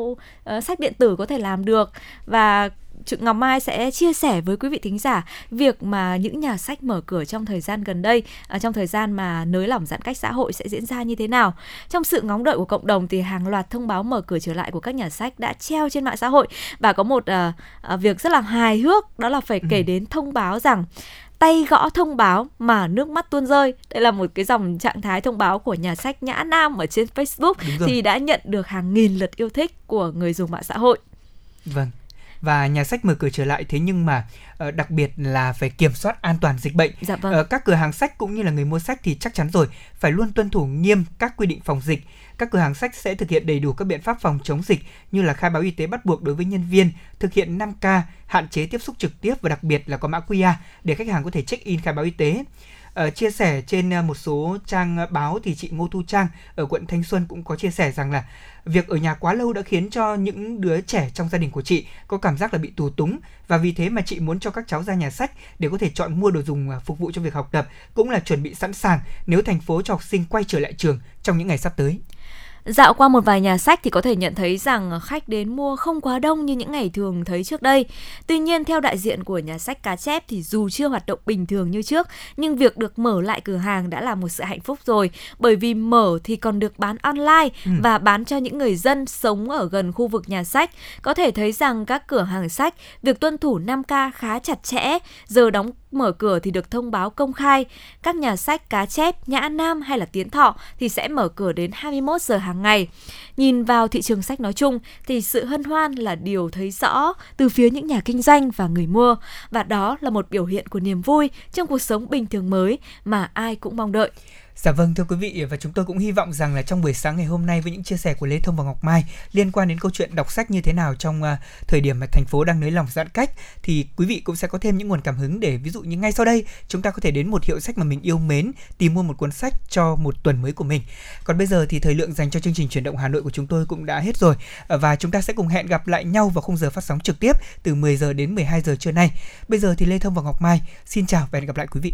Speaker 1: uh, sách điện tử có thể làm được. Và Ngọc Mai sẽ chia sẻ với quý vị thính giả việc mà những nhà sách mở cửa trong thời gian gần đây, à, trong thời gian mà nới lỏng giãn cách xã hội sẽ diễn ra như thế nào. Trong sự ngóng đợi của cộng đồng thì hàng loạt thông báo mở cửa trở lại của các nhà sách đã treo trên mạng xã hội và có một à, à, việc rất là hài hước đó là phải kể ừ. đến thông báo rằng tay gõ thông báo mà nước mắt tuôn rơi. Đây là một cái dòng trạng thái thông báo của nhà sách Nhã Nam ở trên Facebook thì đã nhận được hàng nghìn lượt yêu thích của người dùng mạng xã hội.
Speaker 2: Vâng và nhà sách mở cửa trở lại thế nhưng mà uh, đặc biệt là phải kiểm soát an toàn dịch bệnh.
Speaker 1: Dạ vâng.
Speaker 2: uh, các cửa hàng sách cũng như là người mua sách thì chắc chắn rồi phải luôn tuân thủ nghiêm các quy định phòng dịch. Các cửa hàng sách sẽ thực hiện đầy đủ các biện pháp phòng chống dịch như là khai báo y tế bắt buộc đối với nhân viên, thực hiện 5K, hạn chế tiếp xúc trực tiếp và đặc biệt là có mã QR để khách hàng có thể check-in khai báo y tế. Uh, chia sẻ trên ờ, một số trang ờ, báo thì chị Ngô Thu Trang ở quận Thanh Xuân cũng có chia sẻ rằng là việc ở nhà quá lâu đã khiến cho những đứa trẻ trong gia đình của chị có cảm giác là bị tù túng và vì thế mà chị muốn cho các cháu ra nhà sách để có thể chọn mua đồ dùng phục vụ cho việc học tập cũng là chuẩn bị sẵn sàng nếu thành phố cho học sinh quay trở lại trường trong những ngày sắp tới.
Speaker 1: Dạo qua một vài nhà sách thì có thể nhận thấy rằng khách đến mua không quá đông như những ngày thường thấy trước đây. Tuy nhiên theo đại diện của nhà sách Cá Chép thì dù chưa hoạt động bình thường như trước, nhưng việc được mở lại cửa hàng đã là một sự hạnh phúc rồi, bởi vì mở thì còn được bán online ừ. và bán cho những người dân sống ở gần khu vực nhà sách. Có thể thấy rằng các cửa hàng sách việc tuân thủ 5K khá chặt chẽ, giờ đóng mở cửa thì được thông báo công khai. Các nhà sách Cá Chép, Nhã Nam hay là Tiến Thọ thì sẽ mở cửa đến 21 giờ hàng hàng ngày. Nhìn vào thị trường sách nói chung thì sự hân hoan là điều thấy rõ từ phía những nhà kinh doanh và người mua và đó là một biểu hiện của niềm vui trong cuộc sống bình thường mới mà ai cũng mong đợi.
Speaker 2: Dạ vâng thưa quý vị và chúng tôi cũng hy vọng rằng là trong buổi sáng ngày hôm nay với những chia sẻ của Lê Thông và Ngọc Mai liên quan đến câu chuyện đọc sách như thế nào trong uh, thời điểm mà thành phố đang nới lỏng giãn cách thì quý vị cũng sẽ có thêm những nguồn cảm hứng để ví dụ như ngay sau đây chúng ta có thể đến một hiệu sách mà mình yêu mến tìm mua một cuốn sách cho một tuần mới của mình. Còn bây giờ thì thời lượng dành cho chương trình chuyển động Hà Nội của chúng tôi cũng đã hết rồi và chúng ta sẽ cùng hẹn gặp lại nhau vào khung giờ phát sóng trực tiếp từ 10 giờ đến 12 giờ trưa nay. Bây giờ thì Lê Thông và Ngọc Mai xin chào và hẹn gặp lại quý vị.